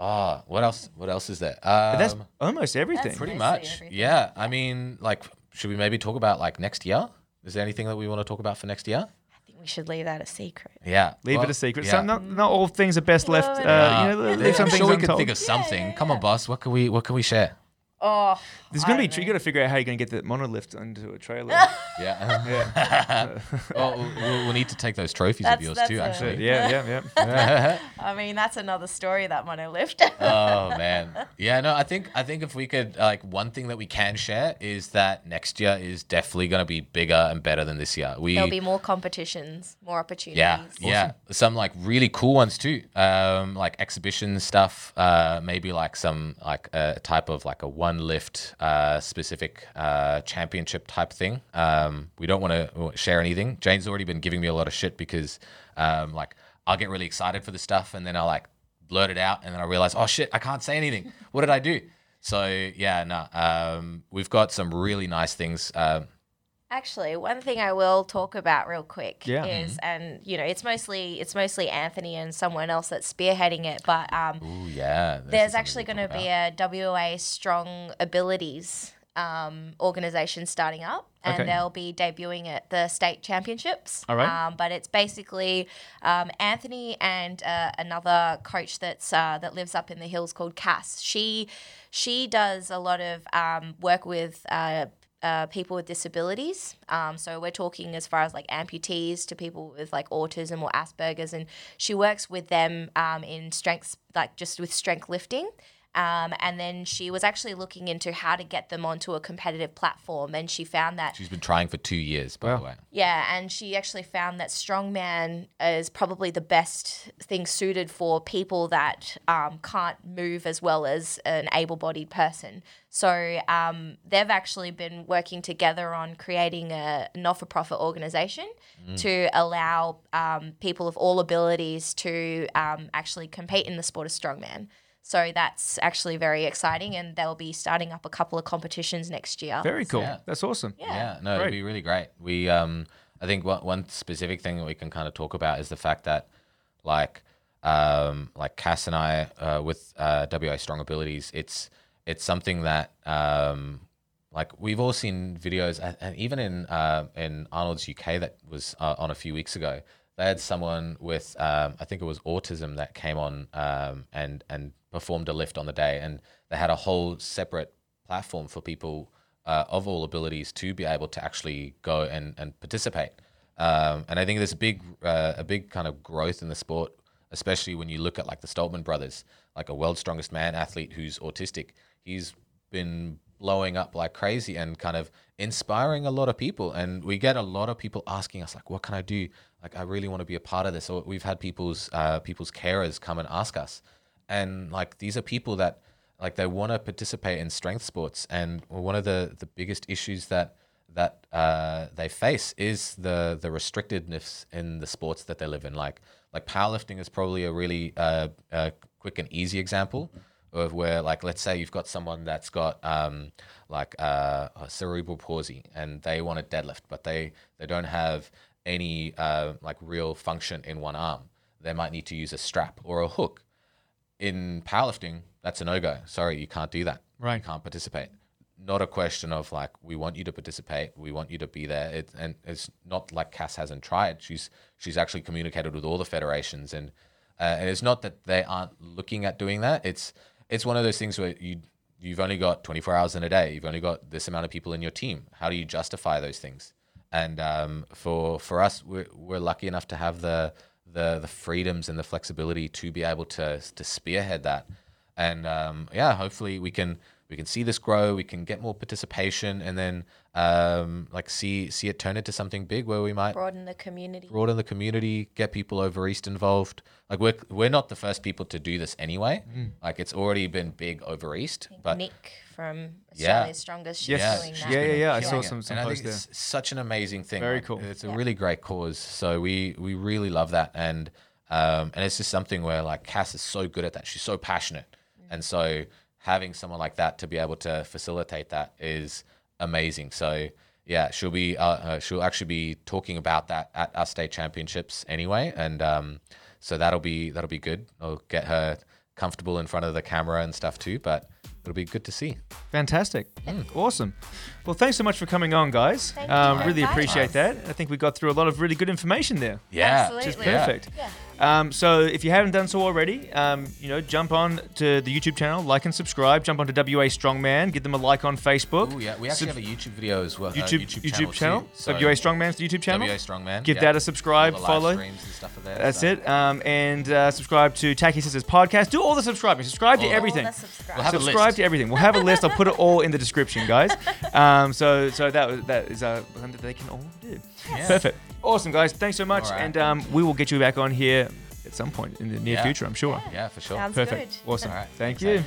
Oh, what else? What else is there? Um, that's almost everything. pretty Mostly much. everything. Yeah. I mean, like, should we maybe talk about like next year? Is there anything that we want to talk about for next year? I think we should leave that a secret. Yeah. Leave it well, a secret. yeah. Some, not, not all things are best left. Uh, you know, leave some I'm things sure we untold. could think of something. Come on, boss. What can we? What can we share? Oh, There's gonna be. don't You know. got to figure out how you're gonna get the monolift onto a trailer. Yeah. yeah. oh, we'll, we'll need to take those trophies of yours too. a- Actually. yeah, yeah, yeah. I mean, that's another story that monolift. oh man yeah no i think i think if we could like one thing that we can share is that next year is definitely going to be bigger and better than this year we There'll be more competitions, more opportunities. yeah yeah some like really cool ones too um like exhibition stuff uh maybe like some like a type of like a one lift uh specific uh championship type thing. Um we don't want to share anything. Jane's already been giving me a lot of shit because um like i'll get really excited for the stuff and then i'll like blurt it out and then i realize oh shit i can't say anything. What did i do? So yeah no um we've got some really nice things um Actually, one thing I will talk about real quick Yeah. is, and you know, it's mostly it's mostly Anthony and someone else that's spearheading it, but um, ooh yeah there's actually going to to be a WA Strong Abilities um, organization starting up, and Okay. they'll be debuting at the state championships. All right. Um, but it's basically um, Anthony and uh, another coach that's uh, that lives up in the hills called Cass. She she does a lot of um, work with. Uh, uh, people with disabilities. Um, so we're talking as far as like amputees to people with like autism or Asperger's, and she works with them um, in strengths, like just with strength lifting. Um, and then she was actually looking into how to get them onto a competitive platform, and she found that She's been trying for two years, by the way. yeah, and she actually found that strongman is probably the best thing suited for people that um, can't move as well as an able-bodied person. So um, they've actually been working together on creating a not-for-profit organization to allow um, people of all abilities to um, actually compete in the sport of strongman. So that's actually very exciting, and they'll be starting up a couple of competitions next year. Very cool. Yeah. That's awesome. Yeah. Yeah, no, Great. it'd be really great. We, um, I think one, one specific thing that we can kind of talk about is the fact that, like, um, like Cass and I, uh, with uh, WA Strong Abilities, it's it's something that, um, like, we've all seen videos, and, and even in uh, in Arnold's UK that was uh, on a few weeks ago, they had someone with, um, I think it was autism that came on um, and and performed a lift on the day, and they had a whole separate platform for people uh, of all abilities to be able to actually go and, and participate. Um, and I think there's a big uh, a big kind of growth in the sport, especially when you look at like the Stoltman brothers, like a world's strongest man athlete who's autistic. He's been blowing up like crazy and kind of inspiring a lot of people. And we get a lot of people asking us like, "What can I do? Like, I really want to be a part of this." Or we've had people's uh, people's carers come and ask us, and like these are people that like they want to participate in strength sports and one of the the biggest issues that that uh, they face is the the restrictedness in the sports that they live in like like powerlifting is probably a really uh, uh, quick and easy example of where like let's say you've got someone that's got um, like uh, a cerebral palsy and they want to deadlift but they they don't have any uh, like real function in one arm they might need to use a strap or a hook in powerlifting, that's a no go. Sorry, you can't do that. Right. You can't participate. Not a question of like we want you to participate, we want you to be there. It, and it's not like Cass hasn't tried. She's she's actually communicated with all the federations, and uh, and it's not that they aren't looking at doing that. It's it's one of those things where you you've only got 24 hours in a day. You've only got this amount of people in your team. How do you justify those things? And um, for for us, we're, we're lucky enough to have the the the freedoms and the flexibility to be able to to spearhead that. And um, yeah, hopefully we can we can see this grow, we can get more participation, and then um, like see see it turn into something big where we might Broaden the community. broaden the community, get people over east involved. Like we're we're not the first people to do this anyway. Like it's already been big over east, but Nick from Yeah. Australia's Strongest, she's Yes. doing that. Yeah, yeah, yeah. I saw it. some- some and I posts think it's such an amazing thing. Very Like, cool. It's a Yeah. really great cause. So we we really love that, and um, and it's just something where like Cass is so good at that. She's so passionate, and so having someone like that to be able to facilitate that is amazing. So yeah, she'll be uh, uh, she'll actually be talking about that at our state championships anyway, and um, so that'll be that'll be good. I'll get her comfortable in front of the camera and stuff too, but it'll be good to see. Fantastic. Awesome. Well, thanks so much for coming on, guys. Thank um, you. really appreciate that. I think we got through a lot of really good information there. Yeah, Absolutely. Which is Yeah. perfect. Yeah. Um, so if you haven't done so already, um, you know, jump on to the YouTube channel, like and subscribe. Jump onto WA Strongman, give them a like on Facebook. Oh yeah, we actually Sub- have a YouTube video as well. uh, YouTube YouTube, channel, too. So WA Strongman's YouTube channel. WA Strongman. Give yeah. that a subscribe, All the follow. Live streams and stuff are there. That's so. it. Um, and uh, subscribe to Tacky Sisters podcast. Do all the subscribing. Subscribe to All the- everything. All the subscribe. We'll have a subscribe list. to everything. We'll have a list. I'll put it all in the description, guys. Um, so so that was- that is uh, something that they can all do. Yeah. Perfect. Awesome, guys. Thanks so much. All right. And um, we will get you back on here at some point in the near Yeah. future, I'm sure. Yeah, for sure. Sounds Perfect. good. Awesome. All right. Thank Excited. you.